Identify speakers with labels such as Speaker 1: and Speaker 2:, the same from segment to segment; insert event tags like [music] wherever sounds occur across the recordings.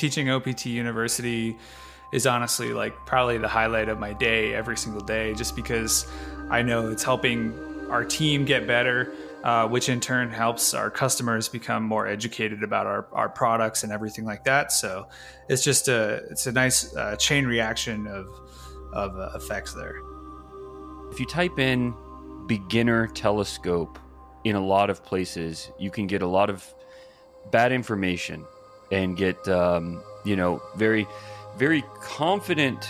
Speaker 1: teaching OPT University is honestly like probably the highlight of my day every single day, just because I know it's helping our team get better, uh, which in turn helps our customers become more educated about our, our products and everything like that. So it's just a it's a nice uh, chain reaction of of uh, effects there.
Speaker 2: If you type in beginner telescope in a lot of places, you can get a lot of bad information and get um, you know very very confident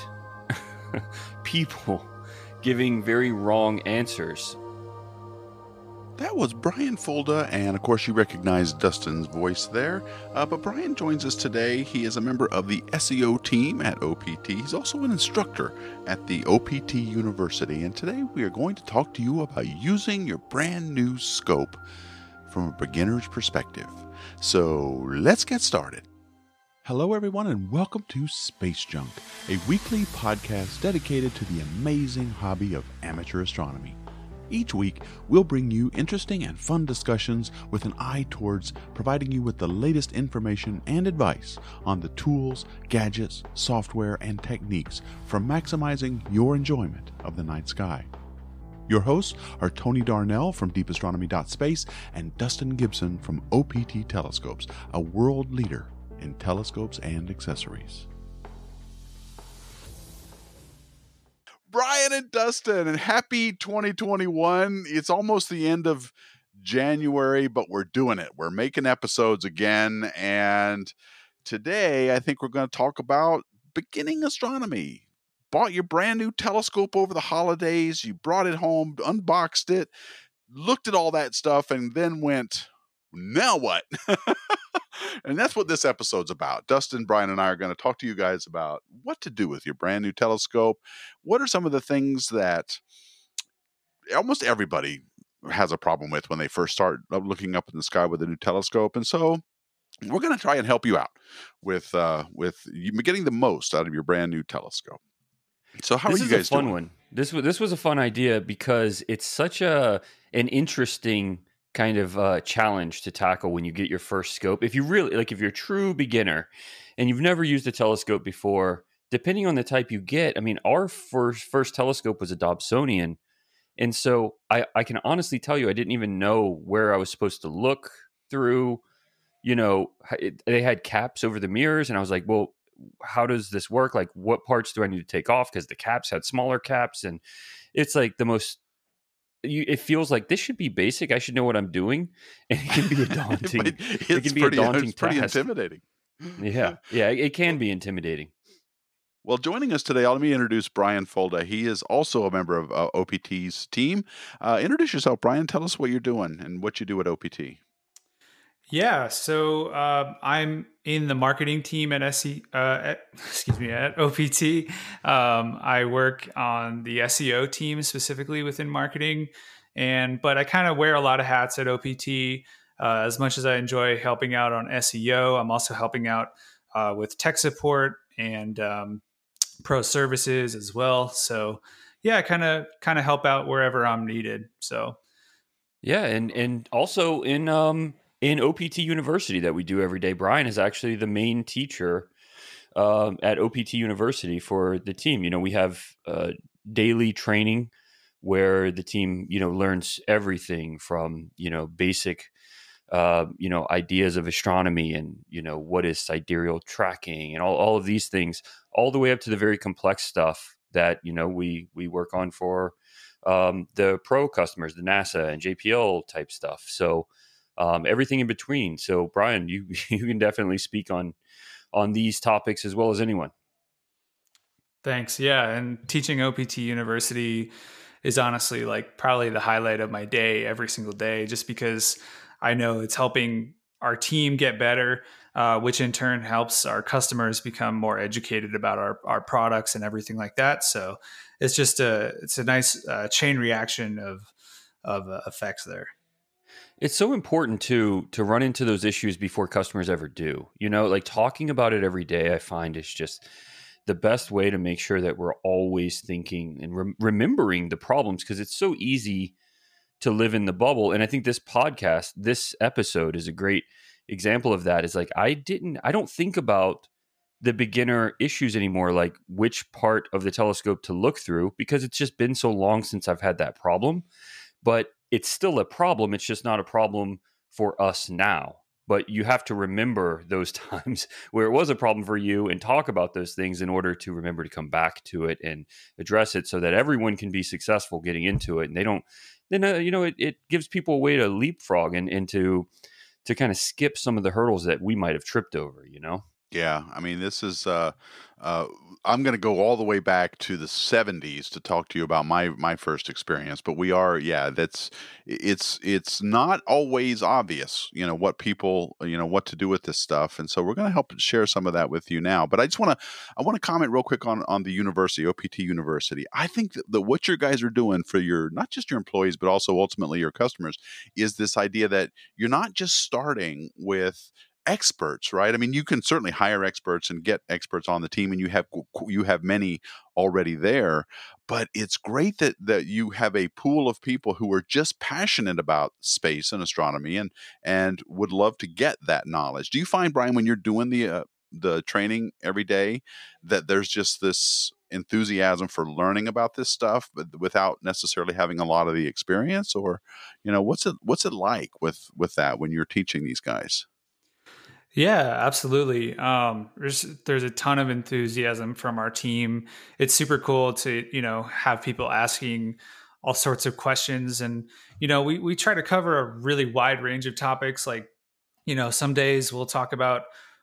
Speaker 2: [laughs] people giving very wrong answers.
Speaker 3: That was Brian Fulda, and of course, you recognize Dustin's voice there. Uh, but Brian joins us today. He is a member of the SEO team at OPT. He's also an instructor at the OPT University. And today we are going to talk to you about using your brand new scope from a beginner's perspective. So let's get started. Hello, everyone, and welcome to Space Junk, a weekly podcast dedicated to the amazing hobby of amateur astronomy. Each week, we'll bring you interesting and fun discussions with an eye towards providing you with the latest information and advice on the tools, gadgets, software, and techniques for maximizing your enjoyment of the night sky. Your hosts are Tony Darnell from deepastronomy.space and Dustin Gibson from OPT Telescopes, a world leader in telescopes and accessories. Brian and Dustin, and happy 2021. It's almost the end of January, but we're doing it. We're making episodes again. And today, I think we're going to talk about beginning astronomy. Bought your brand new telescope over the holidays, you brought it home, unboxed it, looked at all that stuff, and then went, now what? [laughs] and that's what this episode's about. Dustin, Brian, and I are going to talk to you guys about what to do with your brand new telescope. What are some of the things that almost everybody has a problem with when they first start looking up in the sky with a new telescope? And so we're going to try and help you out with uh, with getting the most out of your brand new telescope. So how
Speaker 2: this
Speaker 3: are you guys
Speaker 2: a fun
Speaker 3: doing?
Speaker 2: one. This was this was a fun idea because it's such a an interesting kind of uh, challenge to tackle when you get your first scope. If you really like, if you're a true beginner and you've never used a telescope before, depending on the type you get, I mean, our first first telescope was a Dobsonian, and so I, I can honestly tell you, I didn't even know where I was supposed to look through. You know, it, they had caps over the mirrors, and I was like, well. How does this work? Like, what parts do I need to take off? Because the caps had smaller caps, and it's like the most you, it feels like this should be basic. I should know what I'm doing, [laughs] and it can be a [laughs] daunting.
Speaker 3: But
Speaker 2: it can be
Speaker 3: pretty,
Speaker 2: a daunting
Speaker 3: it's pretty
Speaker 2: task.
Speaker 3: intimidating.
Speaker 2: Yeah, [laughs] yeah, it can be intimidating.
Speaker 3: Well, joining us today, let me introduce Brian Fulda. He is also a member of uh, OPT's team. Uh, introduce yourself, Brian. Tell us what you're doing and what you do at OPT.
Speaker 1: Yeah, so uh, I'm in the marketing team at SE, uh, at, [laughs] excuse me, at OPT. Um, I work on the SEO team specifically within marketing, and but I kind of wear a lot of hats at OPT. Uh, as much as I enjoy helping out on SEO, I'm also helping out uh, with tech support and um, pro services as well. So yeah, I kind of kind of help out wherever I'm needed. So
Speaker 2: Yeah, and and also in um in OPT University that we do every day. Brian is actually the main teacher um, at OPT University for the team. You know, we have uh, daily training where the team you know learns everything from you know basic uh, you know ideas of astronomy and you know what is sidereal tracking and all, all of these things all the way up to the very complex stuff that you know we we work on for um, the pro customers the nasa and jpl type stuff so um, everything in between so brian you [laughs] you can definitely speak on on these topics as well as anyone
Speaker 1: Thanks. Yeah, and teaching OPT University is honestly like probably the highlight of my day every single day, just because I know it's helping our team get better, uh, which in turn helps our customers become more educated about our, our products and everything like that. So it's just a it's a nice uh, chain reaction of of uh, effects there.
Speaker 2: It's so important to to run into those issues before customers ever do. You know, like talking about it every day, I find is just the best way to make sure that we're always thinking and rem- remembering the problems because it's so easy to live in the bubble. And I think this podcast, this episode, is a great example of that. Is like I didn't, I don't think about the beginner issues anymore, like which part of the telescope to look through, because it's just been so long since I've had that problem. But it's still a problem. It's just not a problem for us now. But you have to remember those [laughs] times where it was a problem for you and talk about those things in order to remember to come back to it and address it so that everyone can be successful getting into it. And they don't, then, uh, you know, it, it gives people a way to leapfrog and, and to, to kind of skip some of the hurdles that we might have tripped over, you know?
Speaker 3: Yeah, I mean, this is. Uh, uh, I'm going to go all the way back to the 70s to talk to you about my my first experience. But we are, yeah, that's it's it's not always obvious, you know, what people, you know, what to do with this stuff, and so we're going to help share some of that with you now. But I just want to I want to comment real quick on on the university, OPT University. I think that, that what your guys are doing for your not just your employees, but also ultimately your customers, is this idea that you're not just starting with experts right? I mean you can certainly hire experts and get experts on the team and you have you have many already there but it's great that that you have a pool of people who are just passionate about space and astronomy and and would love to get that knowledge. Do you find brian when you're doing the uh, the training every day that there's just this enthusiasm for learning about this stuff but without necessarily having a lot of the experience or you know what's it what's it like with with that when you're teaching these guys
Speaker 1: yeah, absolutely. Um, there's there's a ton of enthusiasm from our team. It's super cool to you know have people asking all sorts of questions, and you know we we try to cover a really wide range of topics. Like you know some days we'll talk about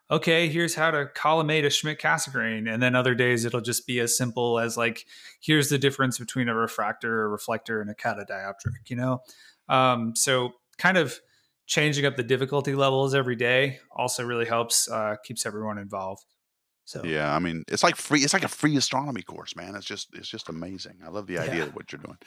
Speaker 1: okay, here's how to collimate a Schmidt Cassegrain, and then other days it'll just be as simple as like here's the difference between a refractor, a reflector, and a catadioptric. You know, um, so kind of changing up the difficulty levels every day also really helps uh, keeps everyone involved. So
Speaker 3: yeah i mean it's like free it's like a free astronomy course man. It's just it's just amazing. I love the idea yeah. of what you're doing.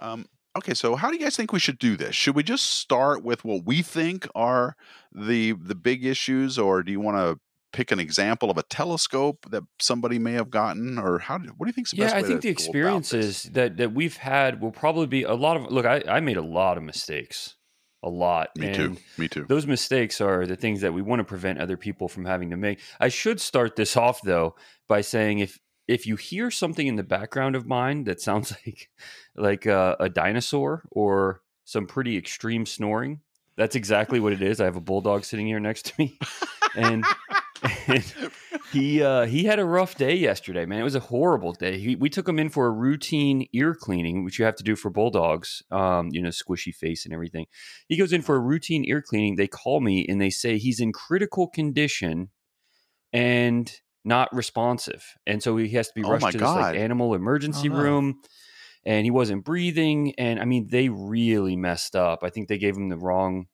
Speaker 3: Um, okay so how do you guys think we should do this? Should we just start with what we think are the the big issues or do you want to pick an example of a telescope that somebody may have gotten or how do, what do you think
Speaker 2: yeah i think the experiences that that we've had will probably be a lot of look I, I made a lot of mistakes a lot.
Speaker 3: Me
Speaker 2: and
Speaker 3: too. Me too.
Speaker 2: Those mistakes are the things that we want to prevent other people from having to make. I should start this off though by saying if if you hear something in the background of mine that sounds [laughs] like like a, a dinosaur or some pretty extreme snoring, that's exactly what it is. I have a bulldog sitting here next to me, [laughs] and [laughs] he uh, he had a rough day yesterday, man. It was a horrible day. He, we took him in for a routine ear cleaning, which you have to do for bulldogs. Um, you know, squishy face and everything. He goes in for a routine ear cleaning. They call me and they say he's in critical condition and not responsive, and so he has to be oh rushed oh to God. this like animal emergency oh, no. room. And he wasn't breathing, and I mean, they really messed up. I think they gave him the wrong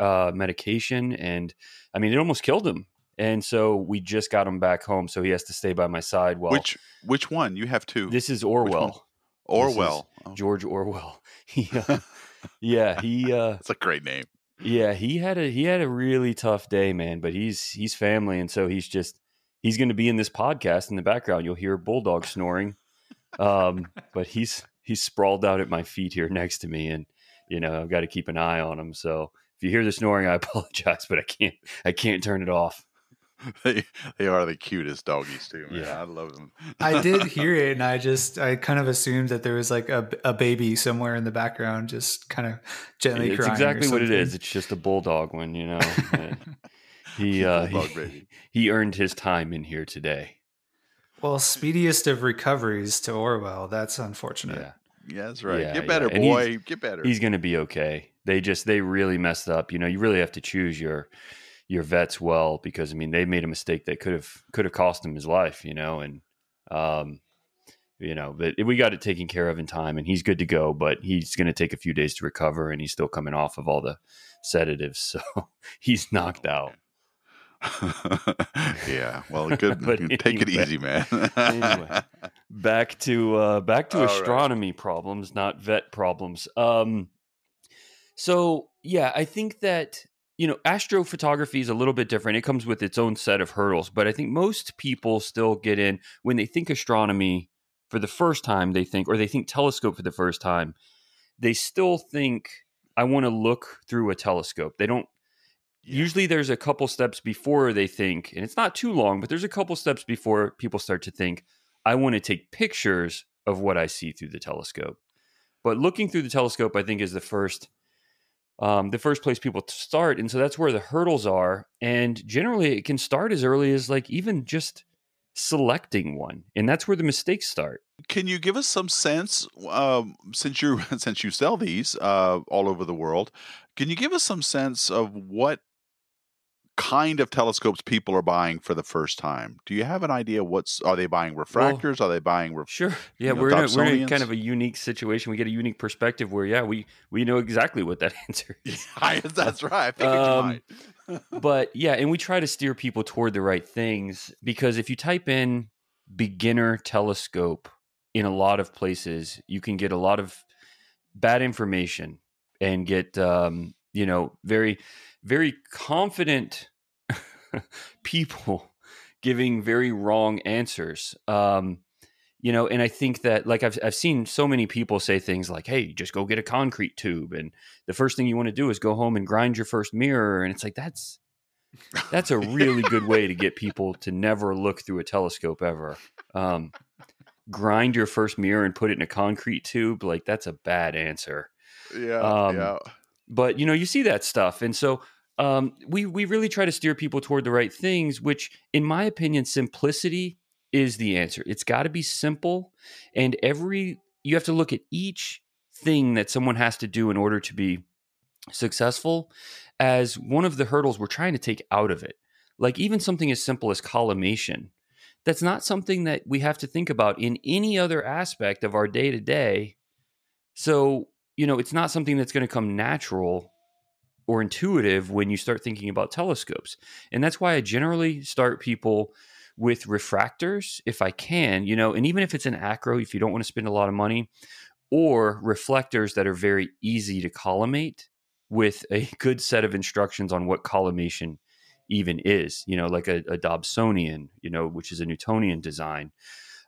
Speaker 2: uh, medication, and I mean, it almost killed him and so we just got him back home, so he has to stay by my side. While
Speaker 3: which which one? You have two.
Speaker 2: This is Orwell.
Speaker 3: Orwell.
Speaker 2: Is oh. George Orwell. [laughs] He, uh, [laughs] yeah, he. Uh,
Speaker 3: That's a great name.
Speaker 2: Yeah, he had a he had a really tough day, man. But he's he's family, and so he's just he's going to be in this podcast in the background. You'll hear bulldog snoring, um, [laughs] but he's he's sprawled out at my feet here next to me, and you know I've got to keep an eye on him. So if you hear the snoring, I apologize, but I can't I can't turn it off. [laughs]
Speaker 3: they they are the cutest doggies too. Man. Yeah, I love them.
Speaker 1: I did [laughs] hear it, and I just I kind of assumed that there was like a, a baby somewhere in the background, just kind of gently
Speaker 2: it's
Speaker 1: crying.
Speaker 2: Exactly what it is. It's just a bulldog one, you know. [laughs] he uh, he, he earned his time in here today.
Speaker 1: Well, speediest of recoveries to Orwell. That's unfortunate.
Speaker 3: Yeah. Yeah, that's right. Yeah, Get better, yeah. boy. Get better.
Speaker 2: He's going to be okay. They just they really messed up. You know, you really have to choose your your vets well because I mean they made a mistake that could have could have cost him his life, you know, and um, you know, but we got it taken care of in time, and he's good to go. But he's going to take a few days to recover, and he's still coming off of all the sedatives, [laughs] so he's knocked out. [laughs]
Speaker 3: yeah, well, [laughs] good. anyway, take it easy, man. anyway,
Speaker 2: back to uh, back to all astronomy right. problems, not vet problems. Um, so yeah, I think that you know, astrophotography is a little bit different. It comes with its own set of hurdles, but I think most people still get in when they think astronomy for the first time, they think, or they think telescope for the first time, they still think, I want to look through a telescope. They don't, yeah. usually there's a couple steps before they think, and it's not too long, but there's a couple steps before people start to think, I want to take pictures of what I see through the telescope. But looking through the telescope, I think, is the first um, the first place people start, and so that's where the hurdles are. And generally, it can start as early as like even just selecting one, and that's where the mistakes start.
Speaker 3: Can you give us some sense, um, since you [laughs] since you sell these uh, all over the world? Can you give us some sense of what kind of telescopes people are buying for the first time. Do you have an idea what's are they buying refractors? Well, are they buying ref,
Speaker 2: Sure. Yeah, know, we're in, a, we're in kind of a unique situation. We get a unique perspective where yeah, we we know exactly what that [laughs] answer [laughs] is.
Speaker 3: Yeah, that's right. I um, [laughs]
Speaker 2: but yeah, and we try to steer people toward the right things because if you type in beginner telescope in a lot of places, you can get a lot of bad information and get um, you know, very very confident [laughs] people giving very wrong answers. Um, you know, and I think that like I've I've seen so many people say things like, "Hey, just go get a concrete tube," and the first thing you want to do is go home and grind your first mirror, and it's like that's that's a really good way to get people to never look through a telescope ever. Um, grind your first mirror and put it in a concrete tube, like that's a bad answer.
Speaker 3: Yeah, um, yeah.
Speaker 2: But you know, you see that stuff, and so um, we we really try to steer people toward the right things. Which, in my opinion, simplicity is the answer. It's got to be simple, and every you have to look at each thing that someone has to do in order to be successful as one of the hurdles we're trying to take out of it. Like even something as simple as collimation. That's not something that we have to think about in any other aspect of our day to day. So, you know, it's not something that's going to come natural or intuitive when you start thinking about telescopes. And that's why I generally start people with refractors if I can, you know, and even if it's an achro, if you don't want to spend a lot of money, or reflectors that are very easy to collimate with a [laughs] good set of instructions on what collimation even is, you know, like a, a Dobsonian, you know, which is a Newtonian design.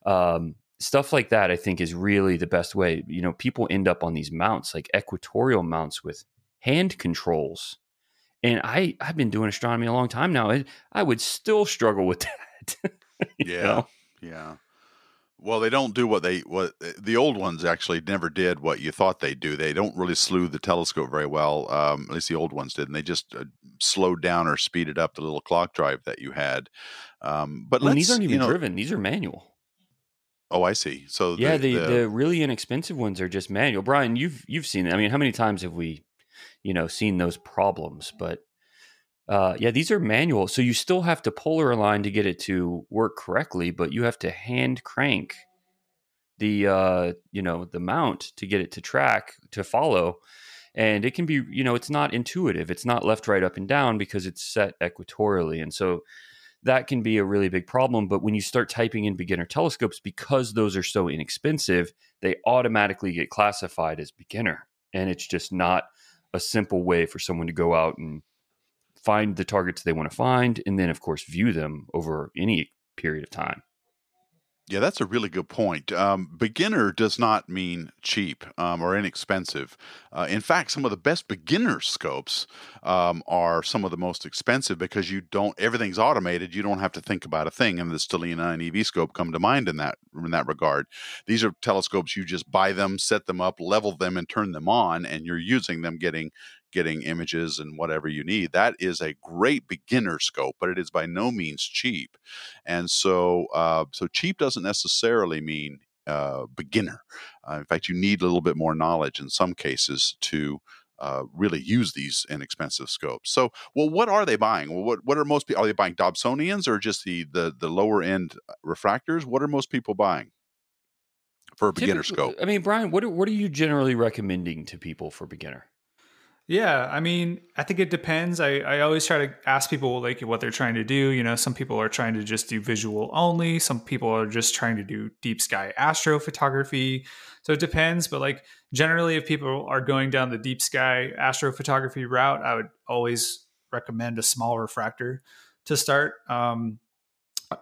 Speaker 2: Um, stuff like that, I think, is really the best way. You know, people end up on these mounts, like equatorial mounts with hand controls. And I, I've been doing astronomy a long time now. I would still struggle with [laughs] that.
Speaker 3: yeah. Know? Yeah. Well, they don't do what they what eh, the old ones actually never did what you thought they'd do. They don't really slew the telescope very well. Um, at least the old ones did, and they just uh, slowed down or speeded up the little clock drive that you had. Um, but
Speaker 2: well, these aren't even you know, driven; these are manual.
Speaker 3: Oh, I see. So
Speaker 2: yeah, the, the, the really inexpensive ones are just manual. Brian, you've you've seen it. I mean, how many times have we you know seen those problems but uh, yeah these are manual so you still have to polar align to get it to work correctly but you have to hand crank the uh, you know the mount to get it to track to follow and it can be you know it's not intuitive it's not left right up and down because it's set equatorially and so that can be a really big problem but when you start typing in beginner telescopes because those are so inexpensive they automatically get classified as beginner and it's just not a simple way for someone to go out and find the targets they want to find and then of course view them over any period of time
Speaker 3: yeah, that's a really good point. Um, beginner does not mean cheap um, or inexpensive. Uh, in fact, some of the best beginner scopes um, are some of the most expensive because you don't everything's automated. You don't have to think about a thing, and the Stellina and EV scope come to mind in that in that regard. These are telescopes you just buy them, set them up, level them, and turn them on, and you're using them, getting getting images and whatever you need. That is a great beginner scope, but it is by no means cheap. And so, uh, so cheap doesn't necessarily mean uh, beginner. Uh, in fact, you need a little bit more knowledge in some cases to uh, really use these inexpensive scopes. So, well, what are they buying? Well, what what are most people? Are they buying Dobsonians or just the the the lower end uh, refractors? What are most people buying for a beginner Typically, scope?
Speaker 2: I mean, Brian, what are, what are you generally recommending to people for beginner?
Speaker 1: Yeah, I mean, I think it depends. I, I always try to ask people like what they're trying to do. You know, some people are trying to just do visual only. Some people are just trying to do deep sky astrophotography. So it depends. But like generally, if people are going down the deep sky astrophotography route, I would always recommend a small refractor to start. Um,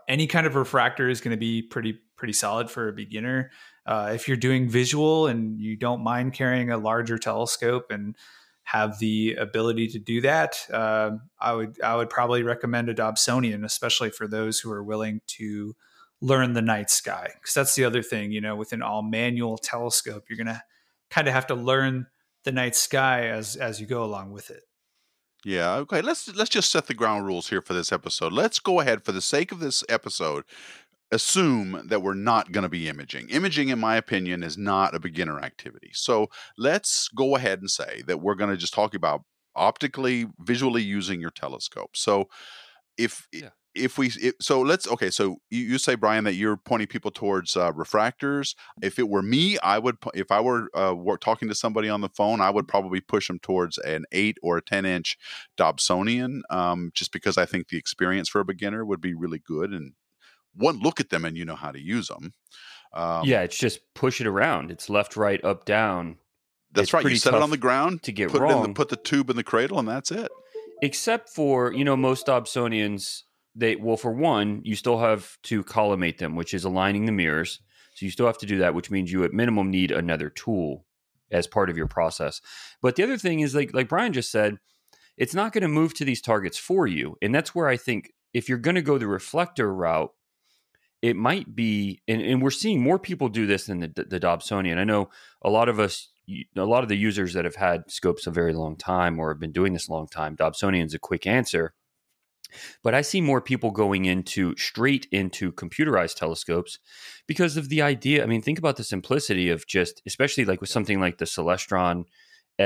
Speaker 1: any kind of refractor is going to be pretty pretty solid for a beginner. Uh, if you're doing visual and you don't mind carrying a larger telescope and have the ability to do that, uh, I would I would probably recommend a Dobsonian, especially for those who are willing to learn the night sky. Because that's the other thing, you know, with an all manual telescope, you're gonna kind of have to learn the night sky as as you go along with it.
Speaker 3: Yeah, okay. Let's let's just set the ground rules here for this episode. Let's go ahead for the sake of this episode assume that we're not going to be imaging. Imaging in my opinion is not a beginner activity. So, let's go ahead and say that we're going to just talk about optically visually using your telescope. So, if yeah if we if, so let's okay so you, you, say brian that you're pointing people towards uh, refractors if it were me i would if i were uh, talking to somebody on the phone i would probably push them towards an 8 or a 10 inch dobsonian um, just because i think the experience for a beginner would be really good and one look at them and you know how to use them
Speaker 2: um, yeah it's just push it around it's left right up down.
Speaker 3: That's
Speaker 2: it's
Speaker 3: right you set it on the ground
Speaker 2: to get
Speaker 3: put
Speaker 2: wrong.
Speaker 3: The, put the tube in the cradle and that's it.
Speaker 2: Except for you know most dobsonians they well for one you still have to collimate them which is aligning the mirrors so you still have to do that which means you at minimum need another tool as part of your process. But the other thing is like like brian just said it's not going to move to these targets for you and that's where i think if you're going to go the reflector route it might be and, and we're seeing more people do this than the, the dobsonian i know a lot of us a lot of the users that have had scopes a very long time or have been doing this a long time dobsonian's a quick answer but I see more people going into straight into computerized telescopes because of the idea. I mean, think about the simplicity of just, especially like with something like the Celestron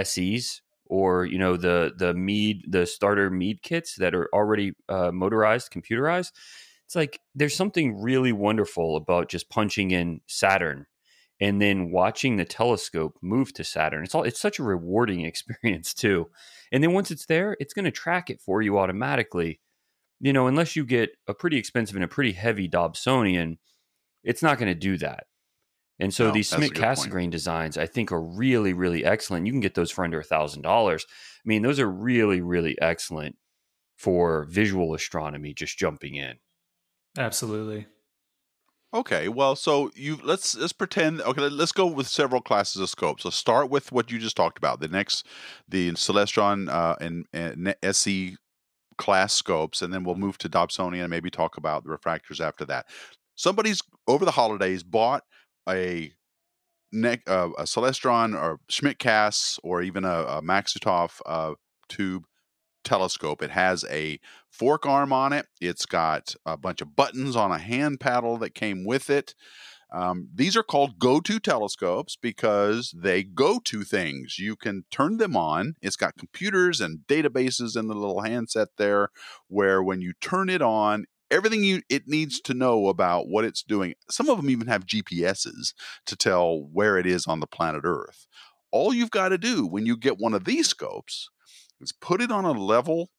Speaker 2: SEs or you know the the Meade the starter Meade kits that are already uh, motorized, computerized. It's like there's something really wonderful about just punching in Saturn and then watching the telescope move to Saturn. It's all it's such a rewarding [laughs] experience too. And then once it's there, it's going to track it for you automatically you know, unless you get a pretty expensive and a pretty heavy Dobsonian, it's not going to do that. And so no, these Schmidt Cassegrain designs, I think, are really, really excellent. You can get those for under a thousand dollars. I mean, those are really, really excellent for visual astronomy. Just jumping in.
Speaker 1: Absolutely.
Speaker 3: Okay, well, so you let's let's pretend. Okay, let's go with several classes of scopes. Let's start with what you just talked about. The next, the Celestron uh, and, and SE class scopes, and then we'll move to Dobsonian and maybe talk about the refractors after that. Somebody's over the holidays bought a neck uh, a Celestron or Schmidt Cass or even a, a Maksutov uh, tube telescope. It has a fork arm on it. It's got a bunch of buttons on a hand paddle that came with it. Um, these are called go to telescopes because they go to things. You can turn them on. It's got computers and databases in the little handset there, where when you turn it on, everything you it needs to know about what it's doing. Some of them even have GPSs to tell where it is on the planet Earth. All you've got to do when you get one of these scopes is put it on a level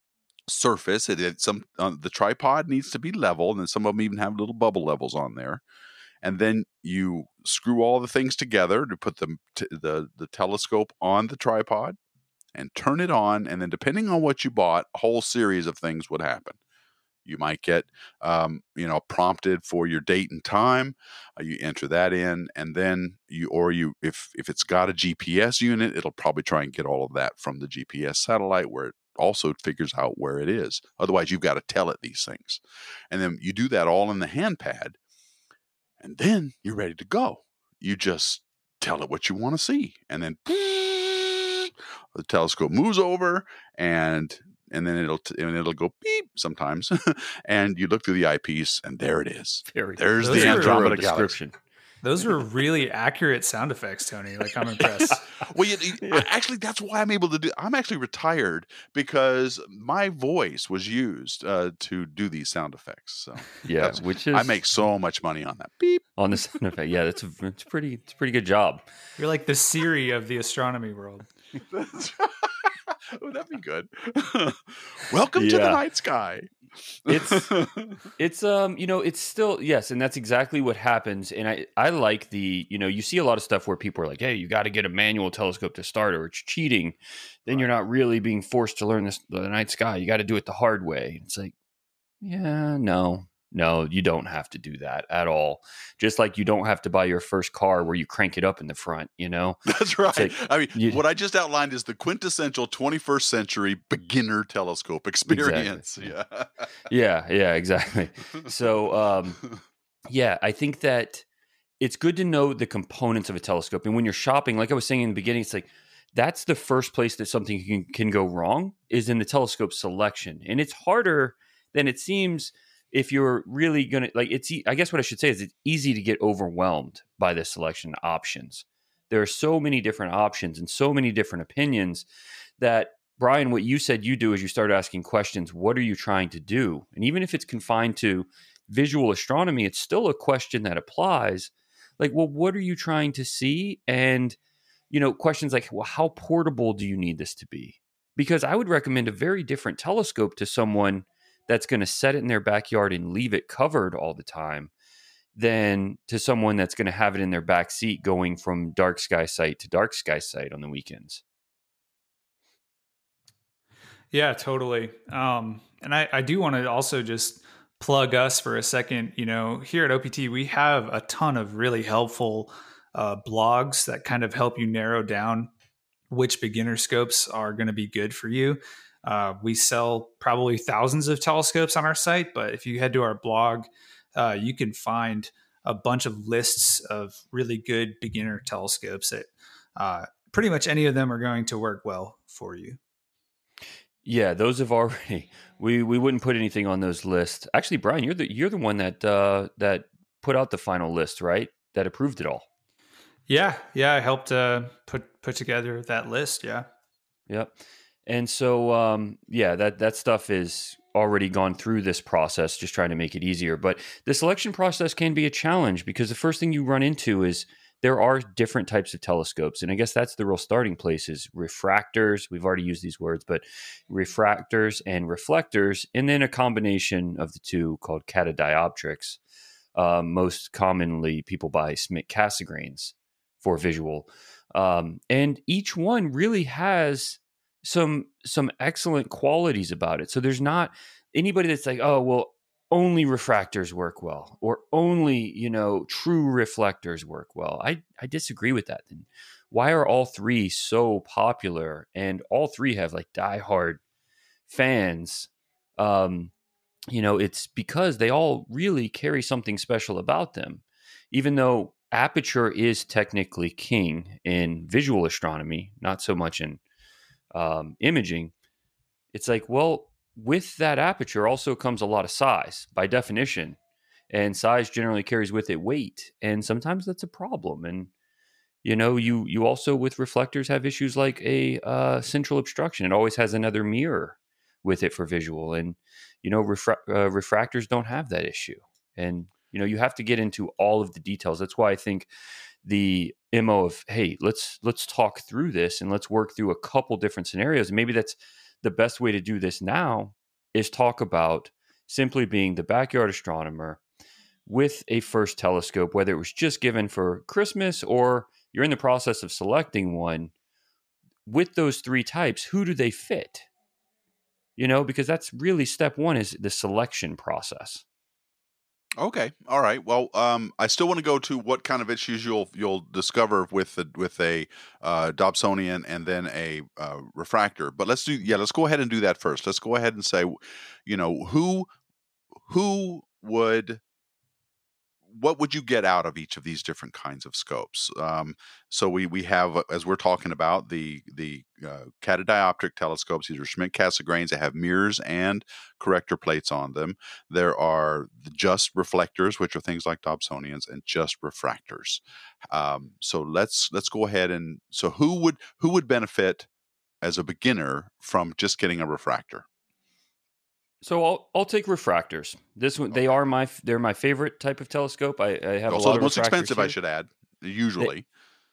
Speaker 3: surface. It, it some uh, the tripod needs to be level, and then some of them even have little bubble levels on there and then you screw all the things together to put the, the, the telescope on the tripod and turn it on. And then, depending on what you bought, a whole series of things would happen. You might get, um, you know, prompted for your date and time. Uh, you enter that in, and then you, or you, if if it's got a GPS unit, it'll probably try and get all of that from the GPS satellite, where it also figures out where it is. Otherwise, you've got to tell it these things, and then you do that all in the handpad, and then you're ready to go. You just tell it what you want to see. And then [laughs] the telescope moves over and and then it'll and it'll go beep sometimes, [laughs] and you look through the eyepiece, and there it is. Very There's the Andromeda description.
Speaker 1: Those were [laughs] really accurate sound effects, Tony. Like I'm [laughs] impressed.
Speaker 3: well, you, yeah. actually, that's why I'm able to do. I'm actually retired because my voice was used uh, to do these sound effects. So
Speaker 2: yeah, which is
Speaker 3: I make so much money on that. Beep
Speaker 2: on the sound effect. Yeah, that's a, it's pretty. It's a pretty good job.
Speaker 1: You're like the Siri of the astronomy world.
Speaker 3: Would [laughs] that'd be good? [laughs] Welcome yeah. to the night sky.
Speaker 2: it's [laughs] it's um you know it's still yes and that's exactly what happens and i i like the you know you see a lot of stuff where people are like hey you got to get a manual telescope to start or it's cheating then right. you're not really being forced to learn this the night sky you got to do it the hard way it's like yeah no No, you don't have to do that at all. Just like you don't have to buy your first car where you crank it up in the front, you know? [laughs]
Speaker 3: That's right.
Speaker 2: like
Speaker 3: I mean,
Speaker 2: you-
Speaker 3: what I just outlined is the quintessential 21st century beginner telescope experience. [laughs] Yeah.
Speaker 2: Yeah, yeah, exactly. So, um, yeah, I think that it's good to know the components of a telescope. And when you're shopping, like I was saying in the beginning, it's like that's the first place that something can, can go wrong is in the telescope selection. And it's harder than it seems if you're really going to like it's i guess what I should say is it's easy to get overwhelmed by the selection options. There are so many different options and so many different opinions that Brian, what you said you do is you start asking questions. What are you trying to do? And even if it's confined to visual astronomy, it's still a question that applies. Like, well, what are you trying to see? And, you know, questions like, well, how portable do you need this to be? Because I would recommend a very different telescope to someone that's going to set it in their backyard and leave it covered all the time than to someone that's going to have it in their back seat going from dark sky site to dark sky site on the weekends.
Speaker 1: Yeah, totally. Um, and I, I do want to also just plug us for a second. You know, here at OPT, we have a ton of really helpful uh, blogs that kind of help you narrow down which beginner scopes are going to be good for you. Uh, we sell probably thousands of telescopes on our site, but if you head to our blog, uh, you can find a bunch of lists of really good beginner telescopes that uh, pretty much any of them are going to work well for you.
Speaker 2: Yeah, those have already. [laughs] We we wouldn't put anything on those lists. Actually, Brian, you're the you're the one that uh, that put out the final list, right? That approved it all.
Speaker 1: Yeah, yeah, I helped uh, put put together that list. Yeah,
Speaker 2: Yep. And so, um, yeah, that that stuff is already gone through this process, just trying to make it easier. But the selection process can be a challenge because the first thing you run into is there are different types of telescopes, and I guess that's the real starting place is refractors. We've already used these words, but refractors and reflectors, and then a combination of the two called catadioptrics. Um, most commonly, people buy Schmidt Cassegrains for visual, um, and each one really has some some excellent qualities about it. So there's not anybody that's like, oh well, only refractors work well, or only you know true reflectors work well. I I disagree with that. Then why are all three so popular? And all three have like diehard fans. Um, you know, it's because they all really carry something special about them, even though aperture is technically king in visual astronomy, not so much in um, imaging, it's like, well, with that aperture also comes a lot of size by definition. And size generally carries with it weight. And sometimes that's a problem. And, you know, you, you also with reflectors have issues like a uh, central obstruction. It always has another mirror with it for visual. And, you know, refra- uh, refractors don't have that issue. And, you know, you have to get into all of the details. That's why I think the mo of hey let's let's talk through this and let's work through a couple different scenarios. And maybe that's the best way to do this now is talk about simply being the backyard astronomer with a first telescope whether it was just given for christmas or you're in the process of selecting one with those three types who do they fit? You know because that's really step one is the selection process
Speaker 3: Okay. All right. Well, um, I still want to go to what kind of issues you'll you'll discover with the, with a uh, Dobsonian and then a uh, refractor. But let's do yeah. Let's go ahead and do that first. Let's go ahead and say, you know, who who would what would you get out of each of these different kinds of scopes? Um, so we we have uh, as we're talking about the the uh, catadioptric telescopes. These are Schmidt Cassegrains that have mirrors and corrector plates on them. There are just reflectors, which are things like Dobsonians, and just refractors. Um, so let's let's go ahead and so who would who would benefit as a beginner from just getting a refractor?
Speaker 2: So I'll I'll take refractors. This one they are my they're my favorite type of telescope. I, I have
Speaker 3: also
Speaker 2: a lot
Speaker 3: the most expensive, I should add. Usually,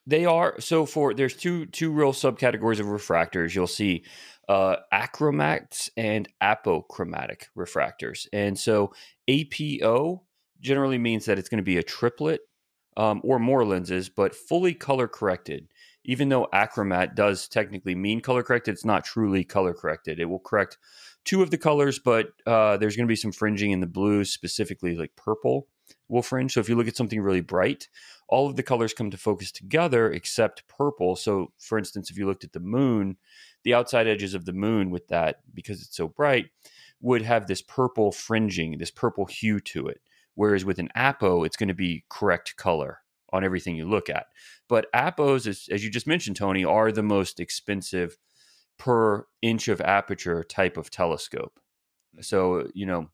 Speaker 2: They are so for there's two two real subcategories of refractors. You'll see uh, achromats and apochromatic refractors, and so APO generally means that it's going to be a triplet um, or more lenses, but fully color corrected. Even though achromat does technically mean color corrected, it's not truly color corrected. It will correct two of the colors, but uh, there's going to be some fringing in the blues, specifically like purple will fringe. So if you look at something really bright, all of the colors come to focus together except purple. So, for instance, if you looked at the moon, the outside edges of the moon with that, because it's so bright, would have this purple fringing, this purple hue to it. Whereas with an Apo, it's going to be correct color on everything you look at. But Apos, as, as you just mentioned, Tony, are the most expensive per inch of aperture type of telescope. Hmm. So, you know,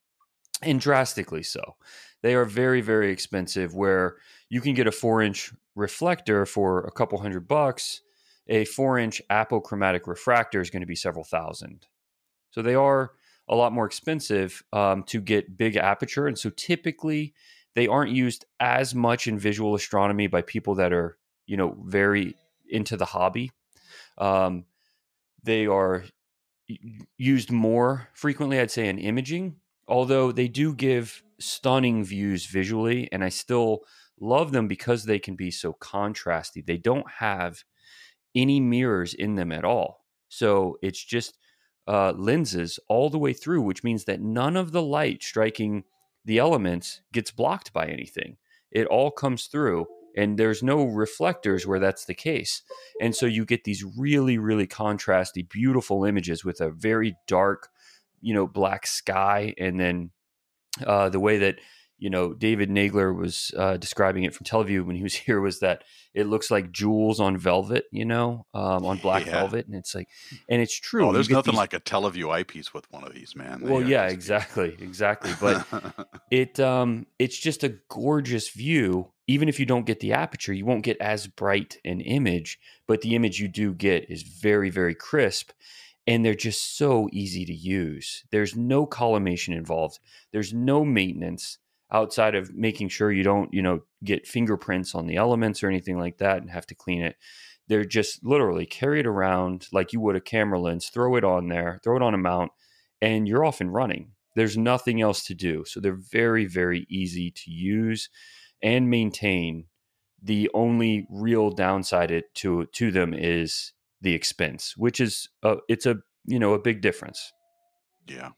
Speaker 2: and drastically so. They are very, very expensive where you can get a four inch reflector for a couple hundred bucks. A four inch apochromatic refractor is going to be several thousand. So they are a lot more expensive um, to get big aperture. And so typically they aren't used as much in visual astronomy by people that are, you know, very into the hobby. Um, they are used more frequently, I'd say, in imaging, although they do give stunning views visually. And I still love them because they can be so contrasty. They don't have any mirrors in them at all. So it's just uh, lenses all the way through, which means that none of the light striking the elements gets blocked by anything. It all comes through, and there's no reflectors where that's the case. And so you get these really, really contrasty, beautiful images with a very dark, you know, black sky, and then uh, the way that you know, David Nagler was uh, describing it from TeleVue when he was [laughs] here was that it looks like jewels on velvet, you know, um, on black yeah. velvet, and it's like, and it's true.
Speaker 3: Oh, there's nothing these... like a TeleVue eyepiece with one of these, man.
Speaker 2: They well, yeah, exactly, exactly. But [laughs] it, um, it's just a gorgeous view. Even if you don't get the aperture, you won't get as bright an image, but the image you do get is very, very crisp and they're just so easy to use. There's no collimation involved. There's no maintenance outside of making sure you don't, you know, get fingerprints on the elements or anything like that and have to clean it. They're just literally carry it around like you would a camera lens, throw it on there, throw it on a mount, and you're off and running. There's nothing else to do. So they're very, very easy to use and maintain. The only real downside to to them is the expense, which is a, it's a you know a big difference.
Speaker 3: Yeah.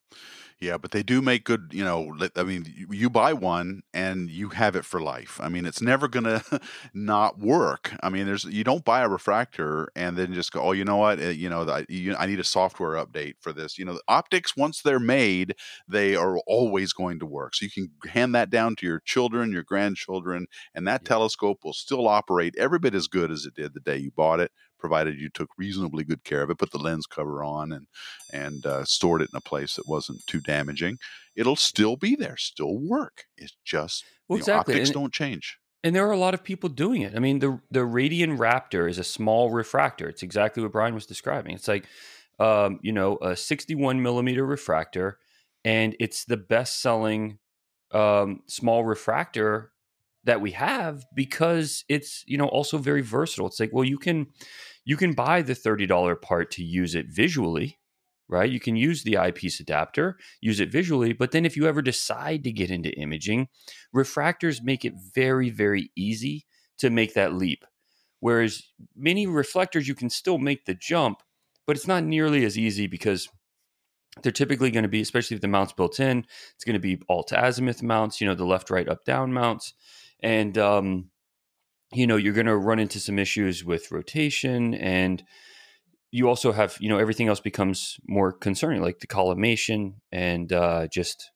Speaker 3: Yeah, but they do make good, you know, I mean, you, buy one and you have it for life. I mean, it's never going [laughs] to not work. I mean, there's you don't buy a refractor and then just go, "Oh, you know what? Eh, you know, I, you, I need a software update for this." You know, the optics once they're made, they are always going to work. So you can hand that down to your children, your grandchildren, and that yeah. telescope will still operate every bit as good as it did the day you bought it provided you took reasonably good care of it, put the lens cover on, and and uh, stored it in a place that wasn't too damaging. It'll still be there, still work. It's just well, exactly. Know, optics and, don't change.
Speaker 2: And there are a lot of people doing it. I mean, the the Radian Raptor is a small refractor. It's exactly what Brian was describing. It's like, um, you know, a 61 millimeter refractor, and it's the best selling um, small refractor that we have because it's you know also very versatile. It's like well you can you can buy the $30 part to use it visually, right? You can use the eyepiece adapter, use it visually, but then if you ever decide to get into imaging, refractors make it very very easy to make that leap. Whereas many reflectors you can still make the jump, but it's not nearly as easy because they're typically going to be, especially if the mount's built in, it's going to be alt azimuth mounts, you know, the left, right, up, down mounts and um, you know you're going to run into some issues with rotation and you also have you know everything else becomes more concerning like the collimation and uh, just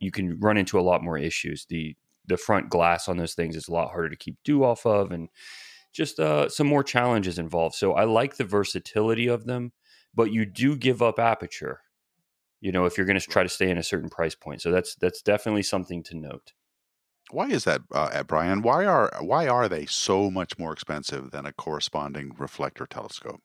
Speaker 2: you can run into a lot more issues. The the front glass on those things is a lot harder to keep dew off of and just uh, some more challenges involved. So i like the versatility of them but you do give up aperture you know if you're going to try to stay in a certain price point. So that's that's definitely something to note
Speaker 3: why is that, uh, Brian? Why are why are they so much more expensive than a corresponding reflector telescope?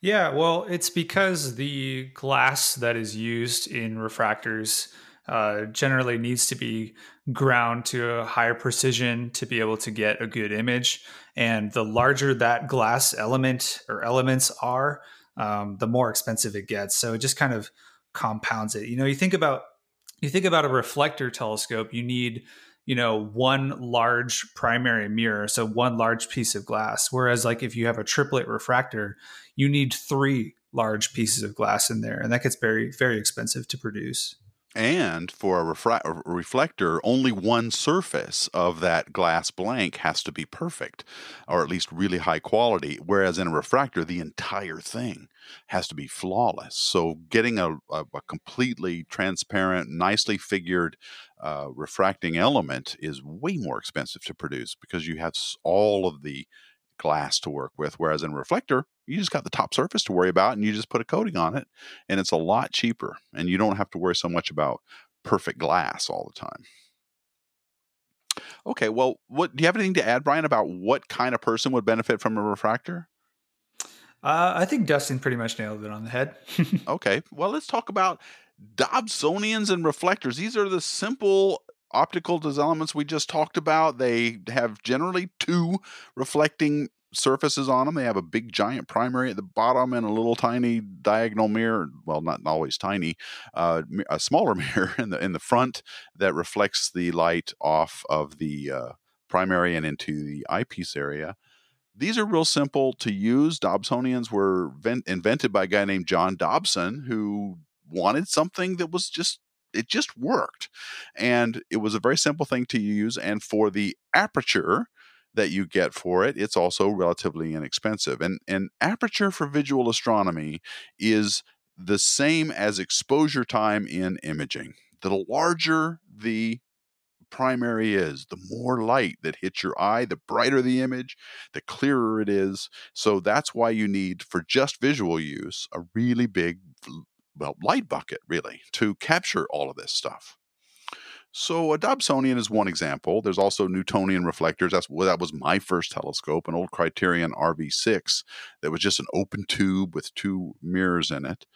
Speaker 1: Yeah, well, it's because the glass that is used in refractors uh, generally needs to be ground to a higher precision to be able to get a good image. And the larger that glass element or elements are, um, the more expensive it gets. So it just kind of compounds it. You know, you think about you think about a reflector telescope, you need, you know, one large primary mirror, so one large piece of glass. Whereas, like, if you have a triplet refractor, you need three large pieces of glass in there, and that gets very very expensive to produce.
Speaker 3: And for a, refra- reflector, only one surface of that glass blank has to be perfect, or at least really high quality. Whereas in a refractor, the entire thing has to be flawless. So getting a, a, a completely transparent, nicely figured uh, refracting element is way more expensive to produce because you have all of the glass to work with. Whereas in a reflector, you just got the top surface to worry about and you just put a coating on it and it's a lot cheaper and you don't have to worry so much about perfect glass all the time. Okay, well, what do you have anything to add, Brian, about what kind of person would benefit from a refractor?
Speaker 1: Uh, I think Dustin pretty much nailed it on the head. [laughs]
Speaker 3: okay, well, let's talk about Dobsonians and reflectors. These are the simple optical elements we just talked about. They have generally two reflecting surfaces on them. They have a big giant primary at the bottom and a little tiny diagonal mirror. Well, not always tiny, uh, [laughs] a smaller mirror in the in the front that reflects the light off of the uh, primary and into the eyepiece area. These are real simple to use. Dobsonians were vent- invented by a guy named John Dobson who wanted something that was just it just worked. And it was a very simple thing to use. And for the aperture that you get for it, it's also relatively inexpensive. And, and aperture for visual astronomy is the same as exposure time in imaging. The larger the primary is, the more light that hits your eye, the brighter the image, the clearer it is. So that's why you need, for just visual use, a really big well, light bucket really to capture all of this stuff. So a Dobsonian is one example. There's also Newtonian reflectors. That's well, that was my first telescope, an old Criterion RV6 that was just an open tube with two mirrors in it.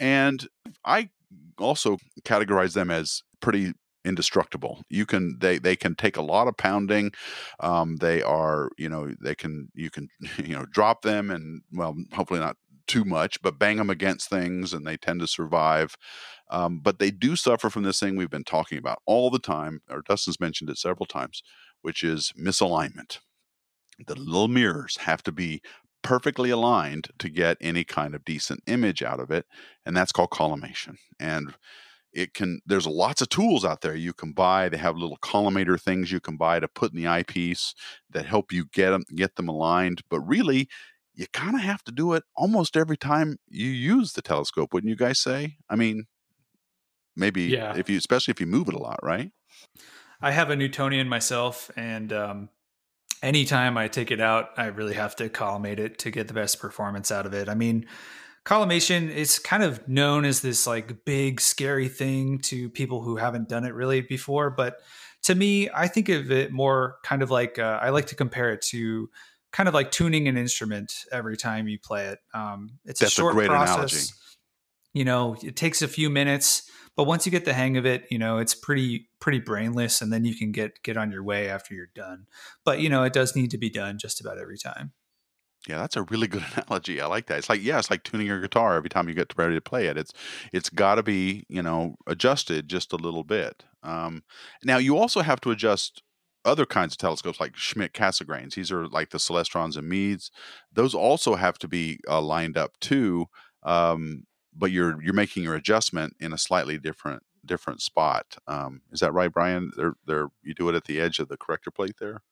Speaker 3: And I also categorize them as pretty indestructible. You can they they can take a lot of pounding. Um, they are you know they can you can [laughs] you know drop them and well hopefully not too much, but bang them against things and they tend to survive. Um, but they do suffer from this thing we've been talking about all the time, or Dustin's mentioned it several times, which is misalignment. The little mirrors have to be perfectly aligned to get any kind of decent image out of it, and that's called collimation. And it can there's lots of tools out there you can buy they have little collimator things you can buy to put in the eyepiece that help you get them get them aligned but really you kind of have to do it almost every time you use the telescope, wouldn't you guys say? I mean, maybe yeah. if you, especially if you move it a lot, right?
Speaker 1: I have a Newtonian myself, and um, anytime I take it out, I really have to collimate it to get the best performance out of it. I mean, collimation is kind of known as this like big scary thing to people who haven't done it really before, but to me, I think of it more kind of like uh, I like to compare it to kind of like tuning an instrument every time you play it. Um, it's That's a short a process. Analogy. You know, it takes a few minutes, but once you get the hang of it, you know, it's pretty pretty brainless, and then you can get get on your way after you're done. But you know, it does need to be done just about every time.
Speaker 3: Yeah, that's a really good [laughs] analogy. I like that. It's like yeah, it's like tuning your guitar every time you get ready to play it. It's it's got to be you know adjusted just a little bit. Um, now you also have to adjust other kinds of telescopes like Schmidt Cassegrains. These are like the Celestrons and Meades. Those also have to be uh, lined up too. Um, but you're you're making your adjustment in a slightly different different spot. Um, is that right, Brian? There, there. You do it at the edge of the corrector plate there.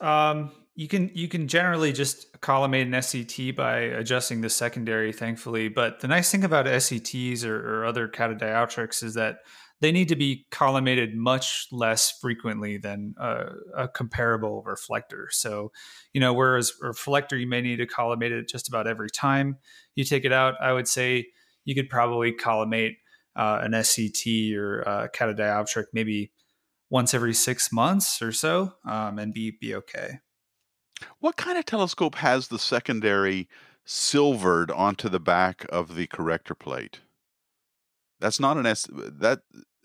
Speaker 1: Um, you can you can generally just collimate an SCT by adjusting the secondary, thankfully. But the nice thing about SCTs or, or other catadioptrics is that they need to be collimated much less frequently than a, a, comparable reflector. So, you know, whereas reflector, you may need to collimate it just about every time you take it out. I would say you could probably collimate uh, an SCT or a catadioptric maybe once every six months or so um, and be, be okay.
Speaker 3: What kind of telescope has the secondary silvered onto the back of the corrector plate? That's not an S. That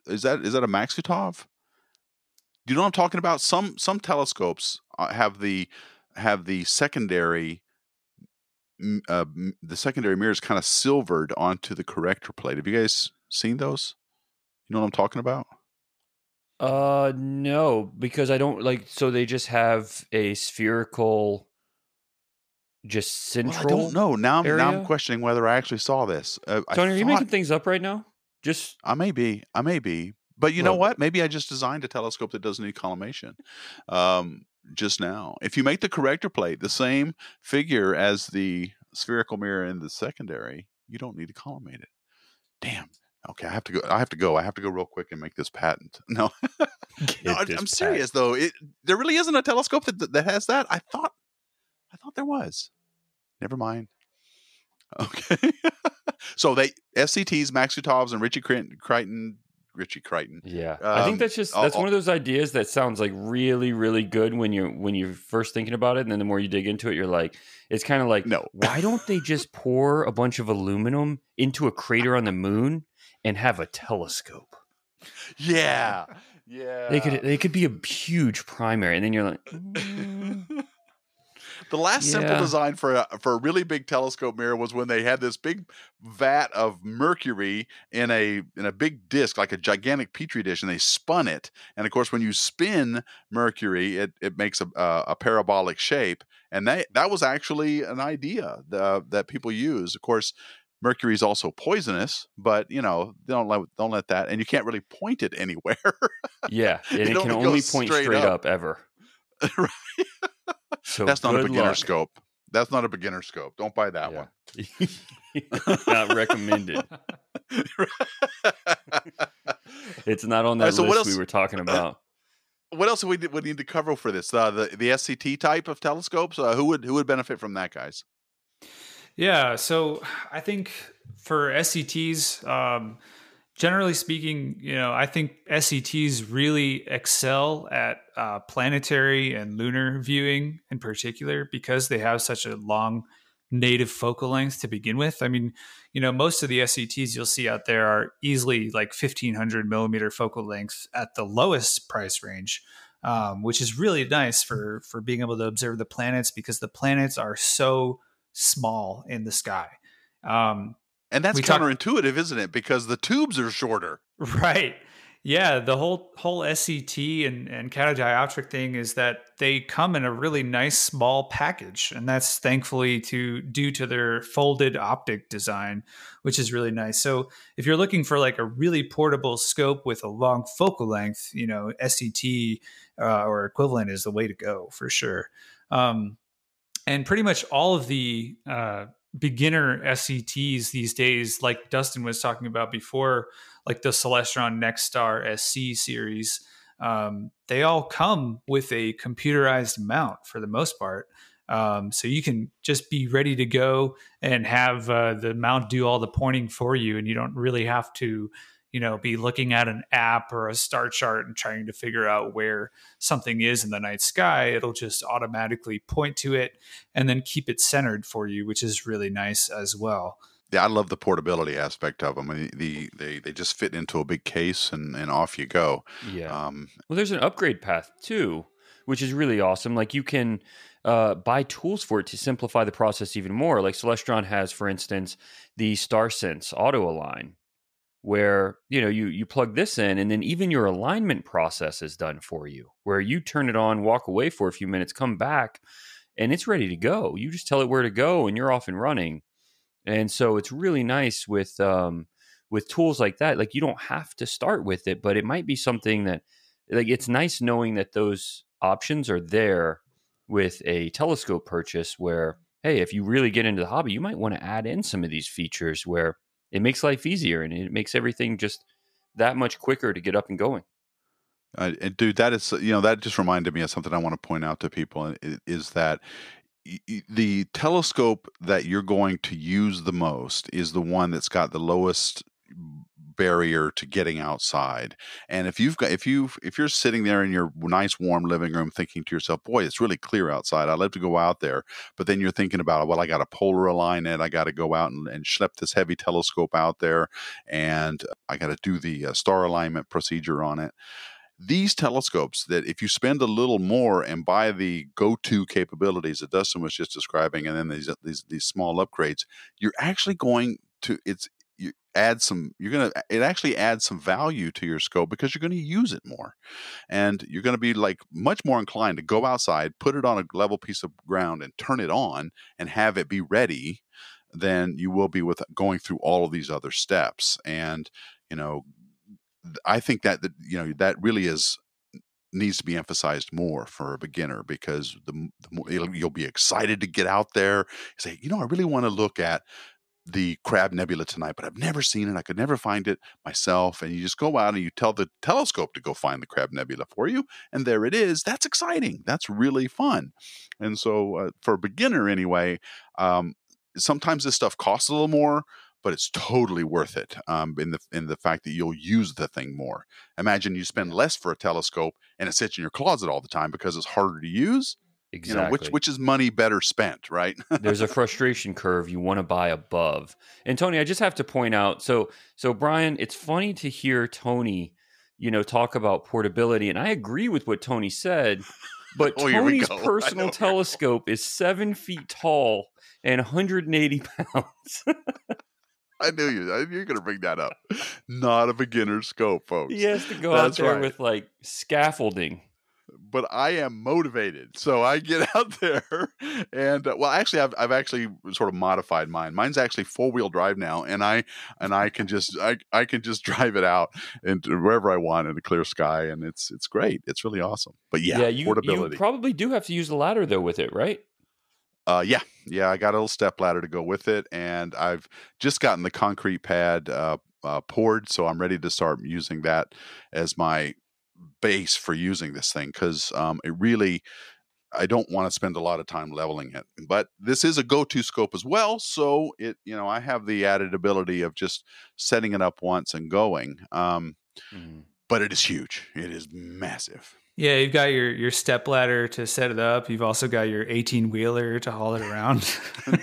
Speaker 3: is that is that a Maksutov? Do you know what I'm talking about? Some some telescopes uh, have the have the secondary uh, the secondary mirrors kind of silvered onto the corrector plate. Have you guys seen those? You know what I'm talking about?
Speaker 2: Uh, no, because I don't like. So they just have a spherical just central.
Speaker 3: Well, I don't know. Now, I'm, now I'm questioning whether I actually saw this. Uh, I
Speaker 2: Tony, are you making things up right now? Just
Speaker 3: I may be. I may be. But you know what? Maybe I just designed a telescope that doesn't need collimation. Um, just now, if you make the corrector plate the same figure as the spherical mirror in the secondary, you don't need to collimate it. Damn. Okay, I have to go. I have to go. I have to go real quick and make this patent. [laughs] No, [laughs] no, I, I'm serious though. It there really isn't a telescope that that has that. I thought, I thought there was. Never mind. Okay. [laughs] so they SCTs, Maksutovs, and Ritchey-Chrétien, Crichton Ritchey-Chrétien.
Speaker 2: Yeah, I think
Speaker 3: Um,
Speaker 2: that's just that's
Speaker 3: I'll-
Speaker 2: one of those ideas that sounds like really, really good when you're when you're first thinking about it, and then the more you dig into it, you're like, it's kind of like,
Speaker 3: No. [laughs]
Speaker 2: why don't they just pour a bunch of aluminum into a crater on the moon and have a telescope?
Speaker 3: Yeah. Yeah.
Speaker 2: They could they could be a huge primary, and then you're like, mm,
Speaker 3: the last simple design for a, for a really big telescope mirror was when they had this big vat of mercury in a in a big disc like a gigantic petri dish and they spun it and of course when you spin mercury it, it makes a, a, a parabolic shape and that that was actually an idea the, that people use of course mercury is also poisonous but you know don't let don't let that and you can't really point it [laughs] anywhere
Speaker 2: yeah, and
Speaker 3: It
Speaker 2: can
Speaker 3: only
Speaker 2: only point
Speaker 3: straight
Speaker 2: straight,
Speaker 3: up.
Speaker 2: up. ever. [laughs]
Speaker 3: Right.
Speaker 2: So
Speaker 3: that's not a beginner
Speaker 2: luck.
Speaker 3: scope that's not a beginner scope don't buy that one [laughs]
Speaker 2: Not recommended. It's not on that
Speaker 3: Alright, so what
Speaker 2: list
Speaker 3: else-
Speaker 2: we were talking [clears throat] about.
Speaker 3: what else would we would need to cover for this? Uh, the the SCT type of telescopes. Uh, who would who would benefit from that, guys?
Speaker 1: Yeah, so I think for SCTs, um, generally speaking, you know, I think SCTs really excel at uh, planetary and lunar viewing in particular because they have such a long native focal length to begin with. I mean, you know, most of the SCTs you'll see out there are easily like 1500 millimeter focal length at the lowest price range. Um, which is really nice for for being able to observe the planets because the planets are so small in the sky. Um,
Speaker 3: And that's
Speaker 1: We talk-
Speaker 3: counterintuitive, isn't it? Because the tubes are shorter.
Speaker 1: right. Yeah, the whole whole SCT and and catadioptric thing is that they come in a really nice small package, and that's thankfully to due to their folded optic design, which is really nice. So if you're looking for like a really portable scope with a long focal length, you know, SCT uh, or equivalent is the way to go for sure. Um, and pretty much all of the uh, beginner SCTs these days, like Dustin was talking about before, like the Celestron Next Star SE series, um, they all come with a computerized mount for the most part. Um, so you can just be ready to go and have uh, the mount do all the pointing for you, and you don't really have to, you know, be looking at an app or a star chart and trying to figure out where something is in the night sky. It'll just automatically point to it and then keep it centered for you, which is really nice as well.
Speaker 3: Yeah, I love the portability aspect of them. I mean, the they they just fit into a big case and and off you go.
Speaker 2: Yeah.
Speaker 3: Um,
Speaker 2: Well, there's an upgrade path too, which is really awesome. Like you can uh, buy tools for it to simplify the process even more. Like Celestron has, for instance, the StarSense Auto Align, where you know you you plug this in, and then even your alignment process is done for you. Where you turn it on, walk away for a few minutes, come back, and it's ready to go. You just tell it where to go, and you're off and running. And so it's really nice with um, with tools like that. Like you don't have to start with it, but it might be something that like it's nice knowing that those options are there with a telescope purchase where hey if you really get into the hobby you might want to add in some of these features where it makes life easier and it makes everything just that much quicker to get up and going.
Speaker 3: Uh, and dude, that is you know that just reminded me of something I want to point out to people is that the telescope that you're going to use the most is the one that's got the lowest barrier to getting outside. And if you've got if you if you're sitting there in your nice warm living room thinking to yourself, "Boy, it's really clear outside. I'd love to go out there." But then you're thinking about, "Well, I got to polar align it. I got to go out and, and schlep this heavy telescope out there, and I got to do the uh, star alignment procedure on it." these telescopes that if you spend a little more and buy the go-to capabilities that Dustin was just describing, and then these these these small upgrades, you're actually going to it's you add some you're going to it actually adds some value to your scope because you're going to use it more. And you're going to be like much more inclined to go outside put it on a level piece of ground and turn it on and have it be ready than you will be with going through all of these other steps. And you know i think that that you know that really is needs to be emphasized more for a beginner because the, the more you'll be excited to get out there say you know i really want to look at the Crab Nebula tonight, but I've never seen it. I could never find it myself. And you just go out and you tell the telescope to go find the Crab Nebula for you, and there it is. That's exciting. That's really fun. And so, uh, for a beginner anyway, um, sometimes this stuff costs a little more, but it's totally worth it um, in the in the fact that you'll use the thing more. Imagine you spend less for a telescope and it sits in your closet all the time because it's harder to use
Speaker 2: Exactly.
Speaker 3: You know, which which is money better spent, right?
Speaker 2: There's a [laughs] frustration curve you want to buy above. And Tony, I just have to point out so so Brian, it's funny to hear Tony, you know, talk about portability and I agree with what Tony said, but
Speaker 3: Oh,
Speaker 2: Tony's
Speaker 3: go. [laughs] I know
Speaker 2: personal telescope is 7 feet tall and 180 pounds.
Speaker 3: I knew you. You're going to bring that up. Not a beginner scope, folks.
Speaker 2: he has to go
Speaker 3: That's
Speaker 2: out there
Speaker 3: right.
Speaker 2: with like scaffolding.
Speaker 3: But I am motivated, so I get [laughs] out there, and uh, well, actually, I've I've actually sort of modified mine. Mine's actually four wheel drive now, and I and I can just I I can just [laughs] drive it out into wherever I want in a clear sky, and it's it's great. It's really awesome. But yeah,
Speaker 2: you, you
Speaker 3: portability.
Speaker 2: probably do have to use the ladder though with it, right?
Speaker 3: Uh, yeah, yeah, I got a little step ladder to go with it, and I've just gotten the concrete pad uh, uh, poured, so I'm ready to start using that as my base for using this thing because um, it really. I don't want to spend a lot of time leveling it, but this is a go-to scope as well. So it, you know, I have the added ability of just setting it up once and going. Um,
Speaker 2: Mhm.
Speaker 3: but it is huge. It is massive.
Speaker 1: Yeah, you've got your your step ladder to set it up. You've also got your 18 wheeler to haul it around.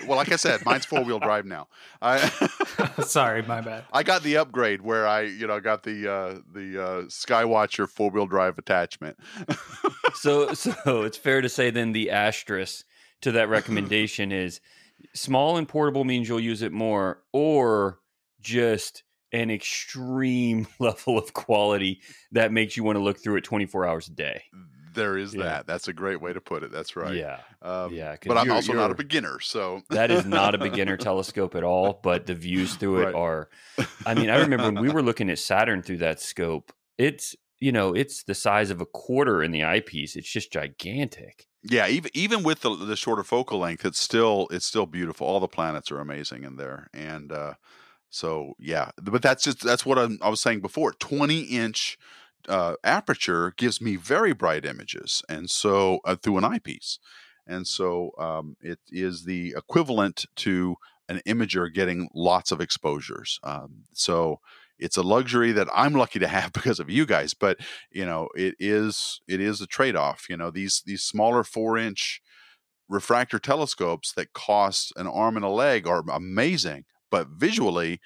Speaker 3: well, like I said, mine's four-wheel drive now. I [laughs]
Speaker 1: Sorry, my bad.
Speaker 3: I got the upgrade where I, you know, got the uh, the uh, Skywatcher four wheel drive attachment. [laughs]
Speaker 2: so so it's fair to say then the asterisk to that recommendation is small and portable means you'll use it more or just an extreme [laughs] level of quality that makes you want to look through it 24 hours a day
Speaker 3: there is
Speaker 2: Yeah.
Speaker 3: that. That's a great way to put it. That's right.
Speaker 2: yeah
Speaker 3: Um,
Speaker 2: yeah
Speaker 3: But I'm also not a beginner, so [laughs]
Speaker 2: that is not a beginner telescope at all but the views through it
Speaker 3: Right.
Speaker 2: are i mean i remember when we [laughs] were looking at saturn through that scope it's you know it's the size of a quarter in the eyepiece it's just gigantic
Speaker 3: yeah. Even even with the the shorter focal length, it's still it's still beautiful. All the planets are amazing in there, and uh, so yeah. But that's just that's what I'm, I was saying before. Twenty inch uh, aperture gives me very bright images, and so uh, through an eyepiece, and so um, it is the equivalent to an imager getting lots of exposures. Um, so it's a luxury that I'm lucky to have [laughs] because of you guys, but you know it is it is a trade-off. You know these these smaller four inch refractor telescopes that cost an arm and a leg are amazing, but visually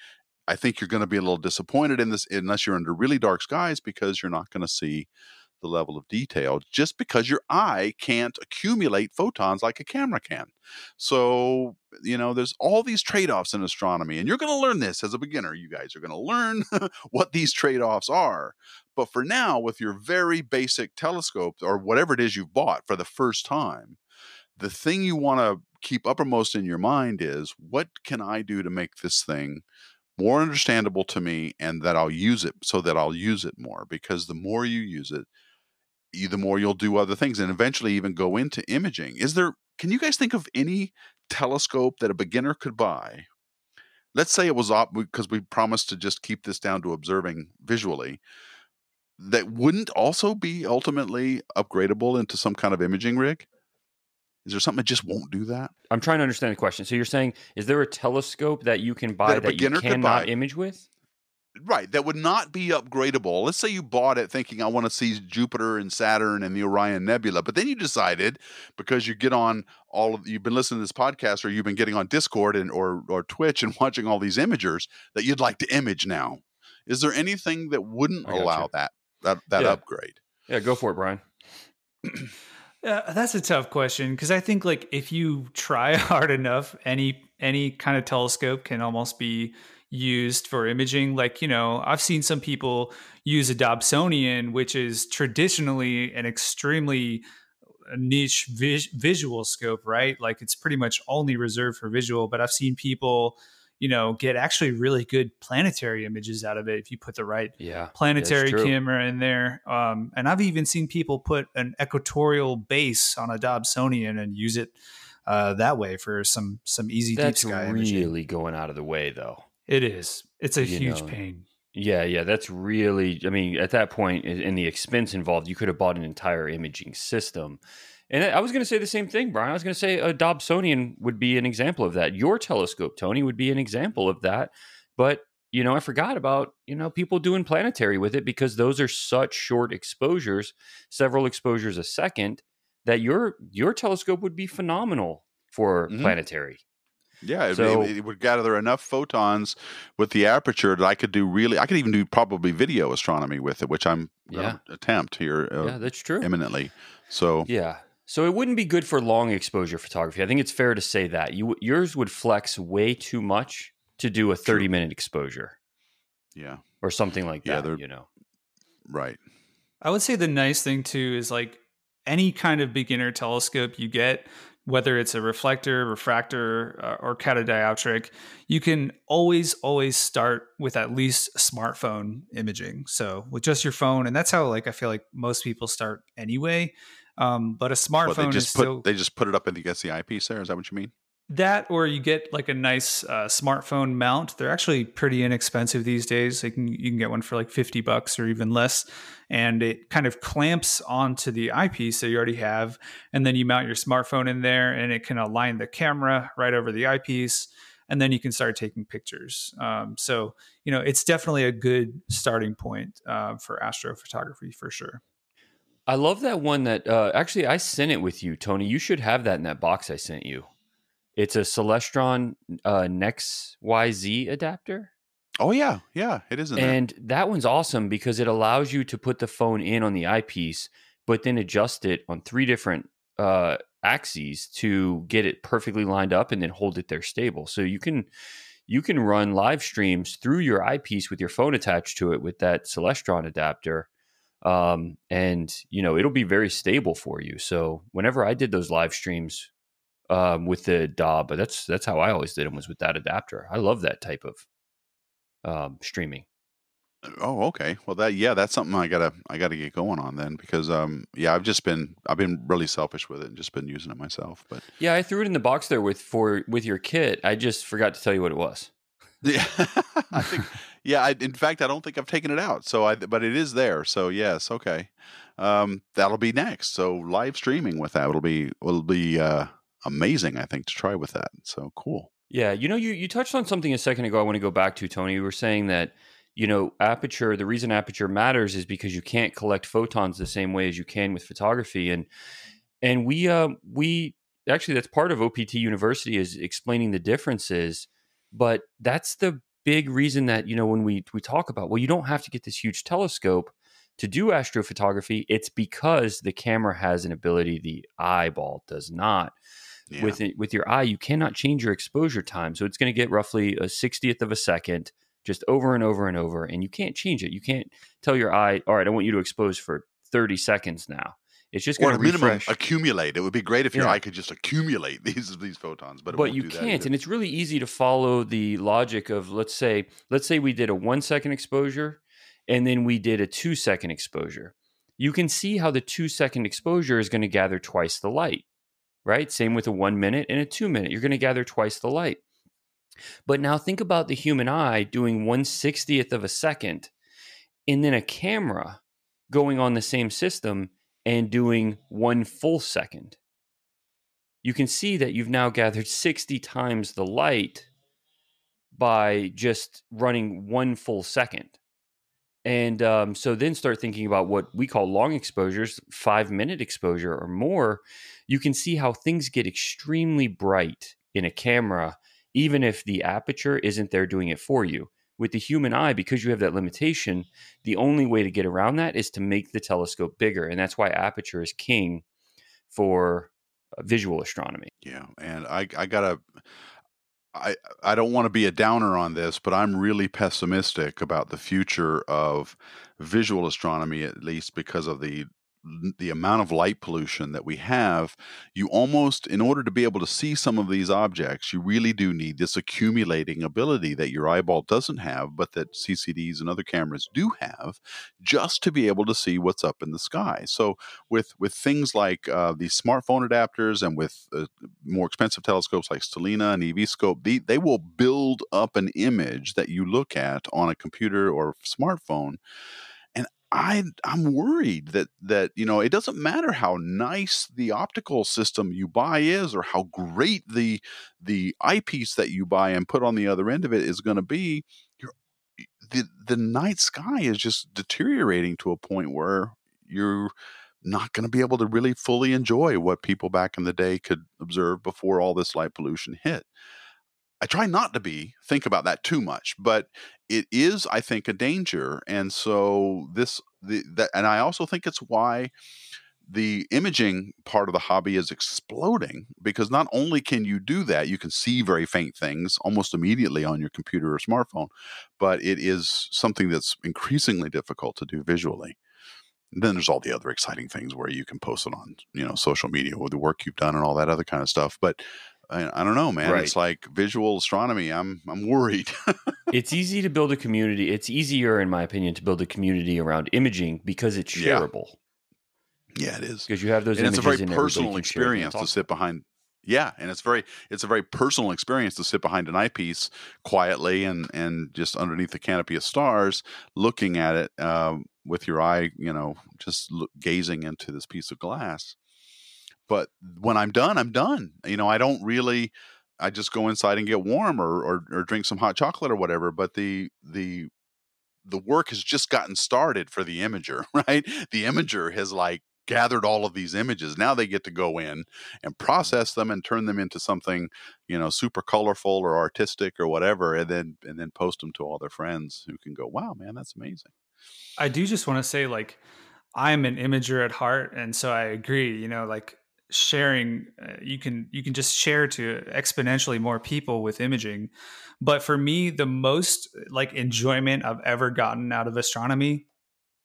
Speaker 3: I think you're going to be a little disappointed in this unless you're under really dark skies because you're not going to see the level of detail just because your eye can't accumulate photons like a camera can. So, you know, there's all these trade offs in astronomy, and you're going to learn this as a beginner. You guys are going to learn [laughs] what these trade offs are. But for now, with your very basic telescope or whatever it is you've bought for the first time, the thing you want to keep uppermost in your mind is what can I do to make this thing more understandable to me and that I'll use it so that I'll use it more because the more you use it, the more you'll do other things and eventually even go into imaging. Is there, can you guys think of any telescope that a beginner could buy? Let's say it was op because we promised to just keep this down to observing visually. That wouldn't also be ultimately upgradable into some kind of imaging rig. Is there something that just won't do that?
Speaker 2: I'm trying to understand the question. So you're saying, is there a telescope that you can buy
Speaker 3: That
Speaker 2: that, you cannot image with?
Speaker 3: Right, that would not be upgradable. Let's say you bought it thinking I want to see Jupiter and Saturn and the Orion Nebula, but then you decided because you get on all of you've been listening to this podcast or you've been getting on Discord and or or Twitch and [laughs] watching all these imagers that you'd like to image now. Is there anything that wouldn't allow that that that
Speaker 2: Yeah.
Speaker 3: upgrade?
Speaker 2: Yeah, go for it, Brian. [clears throat]
Speaker 1: Uh, that's a tough question because I think like if you try [laughs] hard enough, any any kind of telescope can almost be used for imaging. Like, you know, I've seen some people use a Dobsonian, which is traditionally an extremely niche vis- visual scope, right? Like it's pretty much only reserved for visual, but I've seen people you know get actually really good planetary images out of it if you put the right
Speaker 2: yeah,
Speaker 1: planetary camera in there. Um, and i've even seen people put an equatorial base on a dobsonian and use it uh, that way for some some easy
Speaker 2: that's
Speaker 1: deep sky
Speaker 2: really
Speaker 1: imaging.
Speaker 2: going out of the way though.
Speaker 1: It is. It's a
Speaker 2: You
Speaker 1: huge
Speaker 2: know,
Speaker 1: pain.
Speaker 2: yeah yeah that's really i mean at that point in the expense involved you could have bought an entire imaging system and I was going to say the same thing, Brian. I was going to say a Dobsonian would be an example of that. Your telescope, Tony, would be an example of that. But you know, I forgot about you know people doing planetary with it because those are such short exposures, several exposures a second, that your your telescope would be phenomenal for
Speaker 3: Mhm.
Speaker 2: planetary.
Speaker 3: Yeah, it,
Speaker 2: So-
Speaker 3: it, it would gather enough photons with the aperture that I could do really. I could even do probably video astronomy with it, which I'm going to attempt here uh,
Speaker 2: yeah, that's true.
Speaker 3: imminently. So
Speaker 2: Yeah. So it wouldn't be good for long exposure photography. I think it's fair to say that. You yours would flex way too much to do a 30 minute exposure
Speaker 3: yeah,
Speaker 2: or something like
Speaker 3: Yeah,
Speaker 2: that, you know.
Speaker 3: right.
Speaker 1: I would say the nice thing too is like any kind of beginner telescope you get, whether it's a reflector, refractor, uh, or catadioptric, you can always, always start with at least smartphone imaging. So with just your phone, and that's how like I feel like most people start anyway. Um, but a smartphone
Speaker 3: Well, they
Speaker 1: is
Speaker 3: just put
Speaker 1: still
Speaker 3: they just put it up in the against the eyepiece there. Is that what you mean?
Speaker 1: that, or you get like a nice uh, smartphone mount. They're actually pretty inexpensive these days. They can you can get one for like fifty bucks or even less, and it kind of clamps onto the eyepiece that you already have, and then you mount your smartphone in there, and it can align the camera right over the eyepiece, and then you can start taking pictures. Um, so you know it's definitely a good starting point uh, for astrophotography for sure.
Speaker 2: I love that one that uh, actually I sent it with you, Tony. You should have that in that box I sent you. It's a Celestron uh, NexYZ adapter.
Speaker 3: Oh yeah, yeah, it is in there.
Speaker 2: And that one's awesome because it allows you to put the phone in on the eyepiece, but then adjust it on three different uh, axes to get it perfectly lined up and then hold it there stable. So you can you can run live streams through your eyepiece with your phone attached to it with that Celestron adapter. Um, and you know, it'll be very stable for you. So whenever I did those live streams um, with the DOB, but that's that's how I always did them was with that adapter. I love that type of um, streaming.
Speaker 3: Oh, okay. Well, that yeah, that's something I gotta I gotta get going on then because um yeah I've just been I've been really selfish with it and just been using it myself. But
Speaker 2: Yeah, I threw it in the box there with for with your kit. I just forgot to tell you what it was.
Speaker 3: yeah, [laughs] I think yeah. I, in fact, I don't think I've taken it out. So I but it is there. So yes, okay. Um, that'll be next. So live streaming with that will be will be uh amazing. I think to try with that. So cool.
Speaker 2: Yeah, you know, you you touched on something a second ago. I want to go back to Tony. You were saying that you know aperture. The reason aperture matters is because you can't collect photons the same way as you can with photography, and and we uh we actually that's part of OPT University is explaining the differences. But that's the big reason that you know when we we talk about well, you don't have to get this huge telescope to do astrophotography. It's because the camera has an ability the eyeball does not
Speaker 3: Yeah.
Speaker 2: with it, with your eye, you cannot change your exposure time. So it's going to get roughly a 60th of a second just over and over and over and you can't change it. You can't tell your eye, "All right, I want you to expose for 30 seconds now." It's just going to
Speaker 3: minimum
Speaker 2: refresh.
Speaker 3: accumulate. It would be great if your
Speaker 2: Yeah.
Speaker 3: eye could just accumulate [laughs] these these photons, but it
Speaker 2: but
Speaker 3: won't
Speaker 2: you
Speaker 3: do
Speaker 2: can't and it's really easy to follow the logic of let's say let's say we did a 1 second exposure and then we did a 2 second exposure. You can see how the 2 second exposure is going to gather twice the light. Right? Same with a 1 minute and a 2 minute. You're going to gather twice the light. But now think about the human eye doing 160th of a second and then a camera going on the same system and doing one full second. You can see that you've now gathered 60 times the light by just running one full second. And um, so then start thinking about what we call long exposures, five minute exposure or more. You can see how things get extremely bright in a camera, even if the aperture isn't there doing it for you. With the human eye, because you have that limitation, the only way to get around that is to make the telescope bigger. And that's why aperture is king for uh, visual astronomy.
Speaker 3: Yeah, and I I gotta I I don't want to be a downer on this, but I'm really pessimistic about the future of visual astronomy, at least because of the the amount of light pollution that we have, you almost, in order to be able to see some of these objects, you really do need this accumulating ability that your eyeball doesn't have, but that CCDs and other cameras do have, just to be able to see what's up in the sky. So, with with things like uh, these smartphone adapters and with uh, more expensive telescopes like Stellina and eVscope, they, they will build up an image that you look at on a computer or smartphone I I'm worried that that you know it doesn't matter how nice the optical system you buy is or how great the the eyepiece that you buy and put on the other end of it is going to be. the the night sky is just deteriorating to a point where you're not going to be able to really fully enjoy what people back in the day could observe before all this light pollution hit. I try not to be think about that too much, but it is, I think, a danger. And so this, the that, and I also think it's why the imaging part of the hobby is exploding because not only can you do that, you can see very faint things almost immediately on your computer or smartphone, but it is something that's increasingly difficult to do visually. And then there's all the other exciting things where you can post it on, you know, social media with the work you've done and all that other kind of stuff. But I, I don't know, man. Right. It's like visual astronomy. I'm I'm worried. [laughs]
Speaker 2: it's easy to build a community. It's easier, in my opinion, to build a community around imaging because it's shareable.
Speaker 3: Yeah, yeah it is
Speaker 2: because you have those.
Speaker 3: And
Speaker 2: it's
Speaker 3: a very personal experience to sit behind. Yeah, and it's very it's a very personal experience to sit behind an eyepiece quietly and and just underneath the canopy of stars, looking at it uh, with your eye, you know, just look, gazing into this piece of glass but when I'm done, I'm done. You know, I don't really. I just go inside and get warm or, or, or drink some hot chocolate or whatever. But the the the work has just gotten started for the imager, [laughs] right? The imager has like gathered all of these images. Now they get to go in and mm-hmm. process them and turn them into something, you know, super colorful or artistic or whatever, and then and then post them to all their friends who can go, "Wow, man, that's amazing."
Speaker 1: I do just want to say, like, I'm an imager at heart, and so I agree. You know, like sharing uh, you can you can just share to exponentially more people with imaging. But for me the most like enjoyment i've ever gotten out of astronomy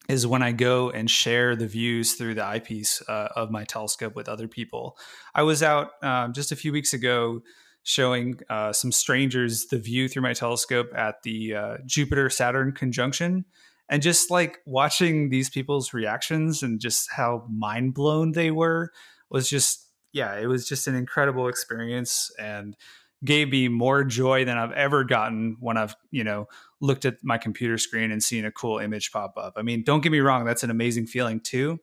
Speaker 1: is when i go and share the views through the eyepiece uh, of my telescope with other people. I was out um, just a few weeks ago showing uh, some strangers the view through my telescope at the uh, jupiter saturn conjunction and just like watching these people's reactions and just how mind blown they were was just yeah, it was just an incredible experience and gave me more joy than I've ever gotten when I've, you know, looked at my computer screen and seen a cool image pop up. I mean, don't get me wrong, that's an amazing feeling too.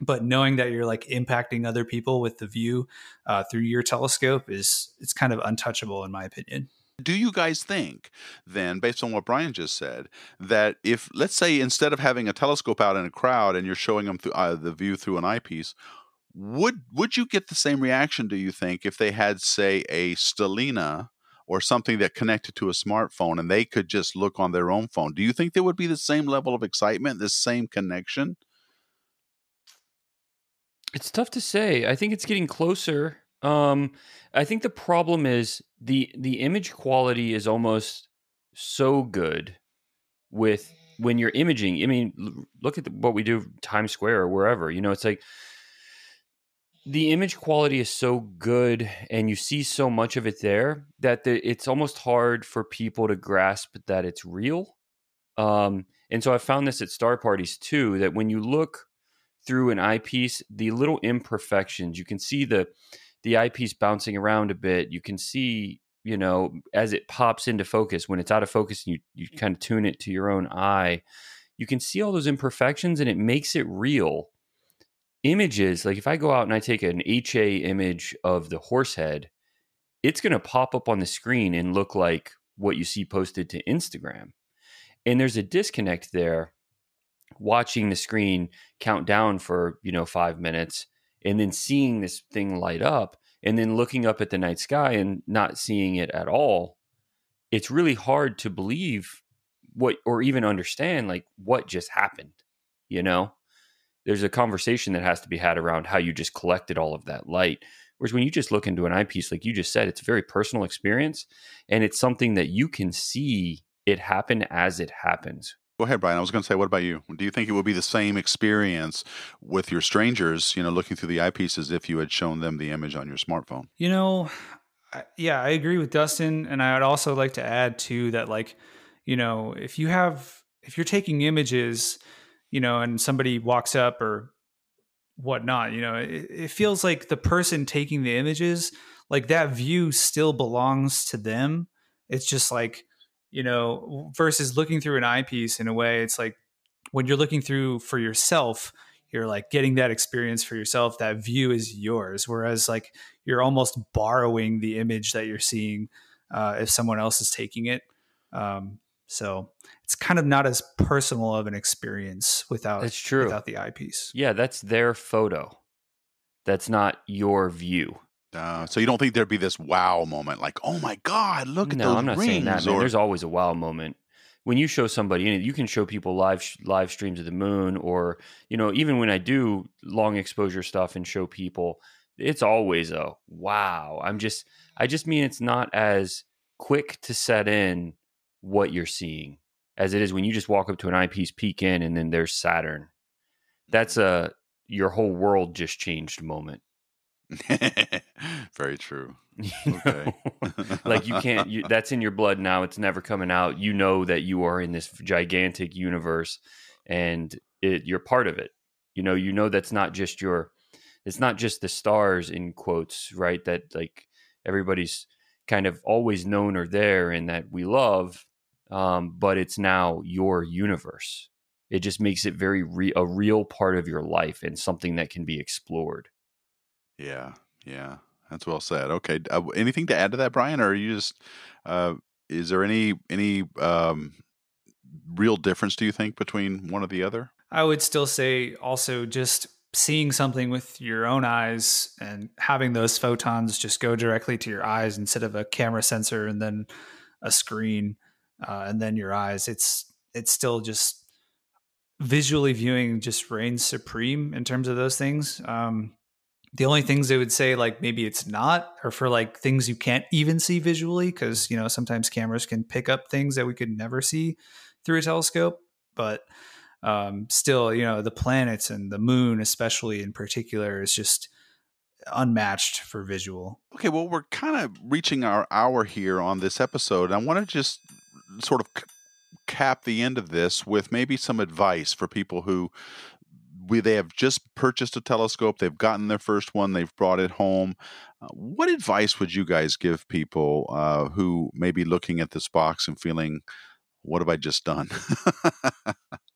Speaker 1: But knowing that you're like impacting other people with the view uh, through your telescope is it's kind of untouchable in my opinion.
Speaker 3: Do you guys think then, based on what Brian just said, that if let's say instead of having a telescope out in a crowd and you're showing them through, uh, the view through an eyepiece, would would you get the same reaction do you think if they had say a Stellina or something that connected to a smartphone and they could just look on their own phone? Do you think there would be the same level of excitement the same connection?
Speaker 2: It's tough to say i think it's getting closer um i think the problem is the the image quality is almost so good with when you're imaging i mean look at the, what we do times square or wherever you know it's like the image quality is so good and you see so much of it there that the, it's almost hard for people to grasp that it's real. Um, and so I found this at star parties too that when you look through an eyepiece, the little imperfections, you can see the the eyepiece bouncing around a bit. You can see, you know, as it pops into focus, when it's out of focus and you, you kind of tune it to your own eye, you can see all those imperfections and it makes it real images, like if I go out and I take an HA image of the horse head, it's going to pop up on the screen and look like what you see posted to Instagram. And there's a disconnect there watching the screen count down for, you know, 5 minutes and then seeing this thing light up and then looking up at the night sky and not seeing it at all. It's really hard to believe what or even understand like what just happened, you know? There's a conversation that has to be had around how you just collected all of that light Whereas when you just look into an eyepiece, like you just said, it's a very personal experience and it's something that you can see it happen as it happens.
Speaker 3: Go ahead, Brian. I was going to say, what about you? Do you think it would be the same experience with your strangers, you know, looking through the eyepieces if you had shown them the image on your smartphone?
Speaker 1: You know, yeah, I agree with Dustin. And I would also like to add, too, that, like, you know, if you have, if you're taking images, you know, and somebody walks up or whatnot, you know, it, it feels like the person taking the images, like that view still belongs to them. It's just like, you know, versus looking through an eyepiece in a way, it's like when you're looking through for yourself, you're like getting that experience for yourself. That view is yours. Whereas like you're almost borrowing the image that you're seeing uh, if someone else is taking it. Um, so it's kind of not as personal of an experience without
Speaker 2: that's true
Speaker 1: without the eyepiece.
Speaker 2: Yeah, that's their photo. That's not your view.
Speaker 3: Uh, so you don't think there'd be this wow moment, like, "Oh my God, look at
Speaker 2: no,
Speaker 3: those
Speaker 2: I'm not
Speaker 3: rings,"
Speaker 2: saying that. Man.
Speaker 3: or-
Speaker 2: There's always a wow moment when you show somebody, and you can show people live live streams of the moon, or you know, even when I do long exposure stuff and show people, it's always a wow. I'm just, I just mean it's not as quick to set in what you're seeing as it is when you just walk up to an eyepiece, peek in, and then there's Saturn. That's mm-hmm. a your whole world just changed moment. [laughs]
Speaker 3: Very true. Okay. [laughs]
Speaker 2: like you can't. You, [laughs] that's in your blood now. It's never coming out. You know that you are in this gigantic universe, and it, you're part of it. You know. You know that's not just your. It's not just the stars in quotes, right? That like everybody's kind of always known are there and that we love, um, but it's now your universe. It just makes it very re- a real part of your life and something that can be explored.
Speaker 3: Yeah, yeah, that's well said. Okay, uh, anything to add to that, Brian, or are you just? Uh, is there any any um, real difference? Do you think between one or the other?
Speaker 1: I would still say also just seeing something with your own eyes and having those photons just go directly to your eyes instead of a camera sensor and then a screen uh, and then your eyes. It's it's still just visually viewing just reigns supreme in terms of those things. Um, the only things they would say like maybe it's not or for like things you can't even see visually because you know sometimes cameras can pick up things that we could never see through a telescope but um, still you know the planets and the moon especially in particular is just unmatched for visual
Speaker 3: Okay, well, we're kind of reaching our hour here on this episode. I want to just sort of c- cap the end of this with maybe some advice for people who we they have just purchased a telescope, they've gotten their first one, they've brought it home. Uh, what advice would you guys give people uh, who may be looking at this box and feeling, "What have I just done?" [laughs]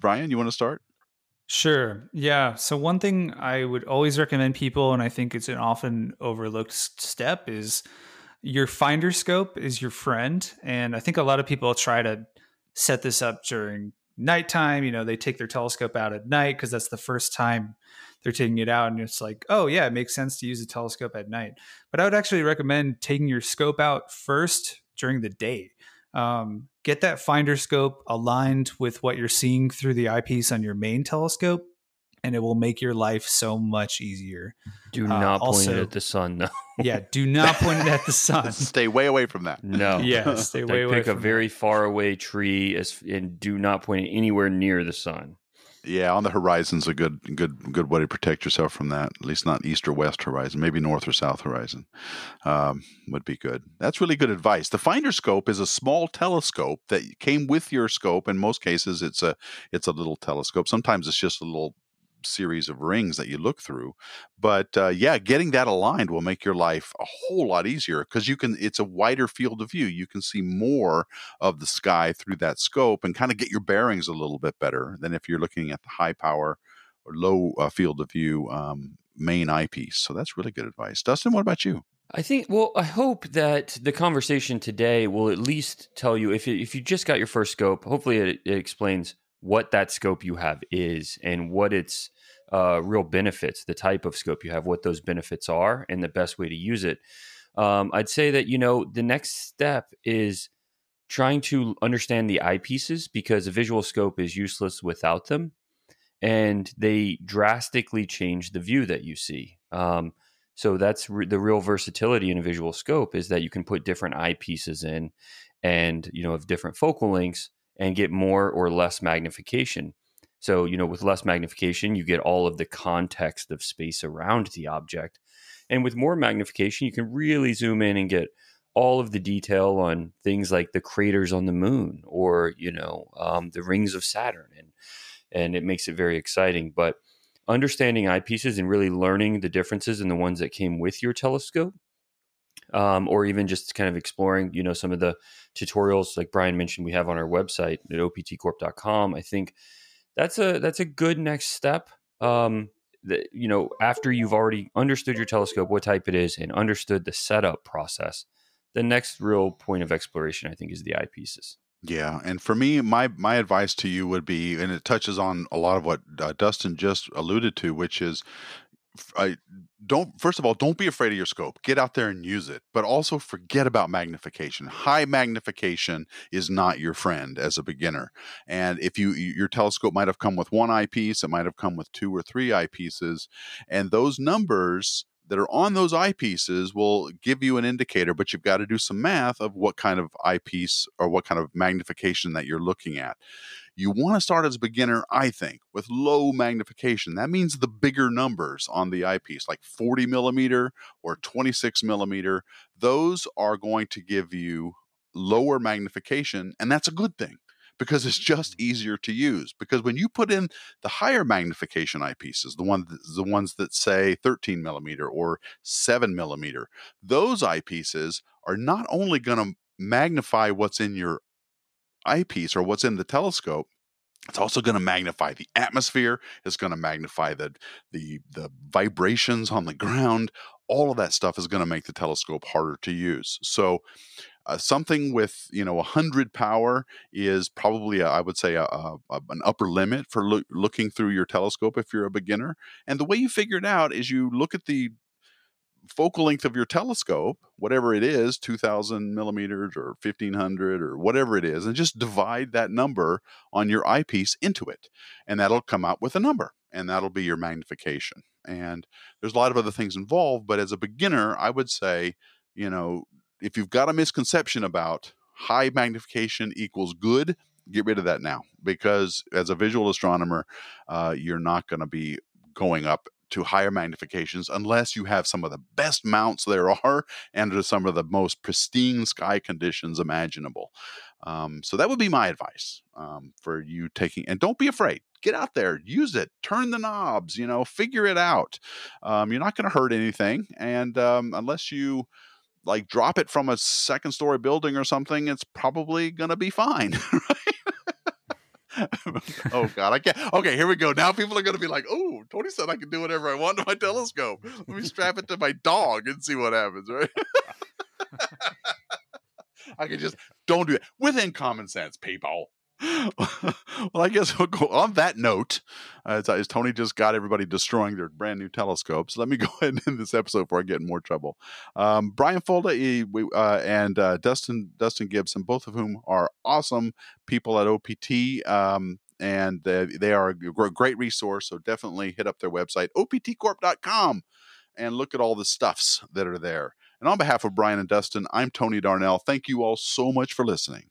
Speaker 3: Brian, you want to start?
Speaker 1: Sure. Yeah. So one thing I would always recommend people, and I think it's an often overlooked step, is your finder scope is your friend. And I think a lot of people try to set this up during nighttime. You know, they take their telescope out at night because that's the first time they're taking it out. And it's like, oh, yeah, it makes sense to use a telescope at night. But I would actually recommend taking your scope out first during the day. Um, get that finder scope aligned with what you're seeing through the eyepiece on your main telescope, and it will make your life so much easier.
Speaker 2: Do
Speaker 1: Uh,
Speaker 2: not point
Speaker 1: also-
Speaker 2: it at the sun, though.
Speaker 1: Yeah, do not [laughs] point it at the sun. [laughs]
Speaker 3: Stay way away from that.
Speaker 2: No. [laughs]
Speaker 1: Yeah, stay
Speaker 2: Like
Speaker 1: way away
Speaker 2: pick a very
Speaker 1: that.
Speaker 2: far away tree as, and do not point it anywhere near the sun.
Speaker 3: Yeah, on the horizon's a good good good way to protect yourself from that. At least not east or west horizon, maybe north or south horizon um, would be good. That's really good advice. The finder scope is a small telescope that came with your scope. In most cases, it's a it's a little telescope. Sometimes it's just a little series of rings that you look through. But uh, yeah, getting that aligned will make your life a whole lot easier because you can. It's a wider field of view. You can see more of the sky through that scope and kind of get your bearings a little bit better than if you're looking at the high power or low uh, field of view um, main eyepiece. So that's really good advice. Dustin, what about you?
Speaker 2: I think. Well, I hope that the conversation today will at least tell you if you, if you just got your first scope. Hopefully, it, it explains what that scope you have is and what its uh, real benefits, the type of scope you have, what those benefits are, and the best way to use it. Um, I'd say that you know the next step is trying to understand the eyepieces because a visual scope is useless without them, and they drastically change the view that you see. Um, So that's re- the real versatility in a visual scope is that you can put different eyepieces in and, you know, of different focal lengths and get more or less magnification. So, you know, with less magnification, you get all of the context of space around the object. And with more magnification, you can really zoom in and get all of the detail on things like the craters on the moon or, you know, um, the rings of Saturn. And, and it makes it very exciting. But understanding eyepieces and really learning the differences in the ones that came with your telescope um, or even just kind of exploring, you know, some of the tutorials like Brian mentioned we have on our website at optcorp.com. I think that's a that's a good next step. Um, that you know, after you've already understood your telescope, what type it is, and understood the setup process, the next real point of exploration, I think, is the eyepieces.
Speaker 3: Yeah, and for me, my my advice to you would be, and it touches on a lot of what uh, Dustin just alluded to, which is, I don't first of all, don't be afraid of your scope. Get out there and use it, but also forget about magnification. High magnification is not your friend as a beginner. And if you your telescope might have come with one eyepiece, it might have come with two or three eyepieces, and those numbers that are on those eyepieces will give you an indicator, but you've got to do some math of what kind of eyepiece or what kind of magnification that you're looking at. You want to start as a beginner, I think, with low magnification. That means the bigger numbers on the eyepiece, like 40 millimeter or 26 millimeter. Those are going to give you lower magnification, and that's a good thing because it's just easier to use. Because when you put in the higher magnification eyepieces, the ones the ones that say 13 millimeter or 7 millimeter, those eyepieces are not only going to magnify what's in your eyepiece or what's in the telescope, it's also going to magnify the atmosphere. It's going to magnify the the the vibrations on the ground. All of that stuff is going to make the telescope harder to use. So, uh, something with you know 100 power is probably a, I would say a, a, an upper limit for lo- looking through your telescope if you're a beginner. And the way you figure it out is you look at the focal length of your telescope, whatever it is, 2000 millimeters or 1500 or whatever it is, and just divide that number on your eyepiece into it. And that'll come out with a number, and that'll be your magnification. And there's a lot of other things involved, but as a beginner, I would say, you know, if you've got a misconception about high magnification equals good, get rid of that now because as a visual astronomer, uh, you're not going to be going up to higher magnifications unless you have some of the best mounts there [laughs] are and some of the most pristine sky conditions imaginable. Um, so that would be my advice um, for you taking, and don't be afraid. Get out there, use it, turn the knobs, you know, figure it out. Um, you're not going to hurt anything. And um, unless you, like drop it from a second story building or something, it's probably going to be fine. [laughs] Right? oh God, I can't. Okay, here we go. Now people are going to be like, "Oh, Tony said I can do whatever I want to my telescope. Let me strap it to my dog and see what happens." Right? [laughs] I can just don't do it within common sense, people. [laughs] well, I guess we'll go on that note. Uh, as, as, Tony just got everybody destroying their brand new telescopes, let me [laughs] go ahead and end this episode before I get in more trouble. Um, Brian Fulda he, we, uh, and uh, Dustin Dustin Gibson, both of whom are awesome people at OPT. Um, and they are a great resource. So definitely hit up their website, optcorp.com, and look at all the stuffs that are there. And on behalf of Brian and Dustin, I'm Tony Darnell. Thank you all so much for listening.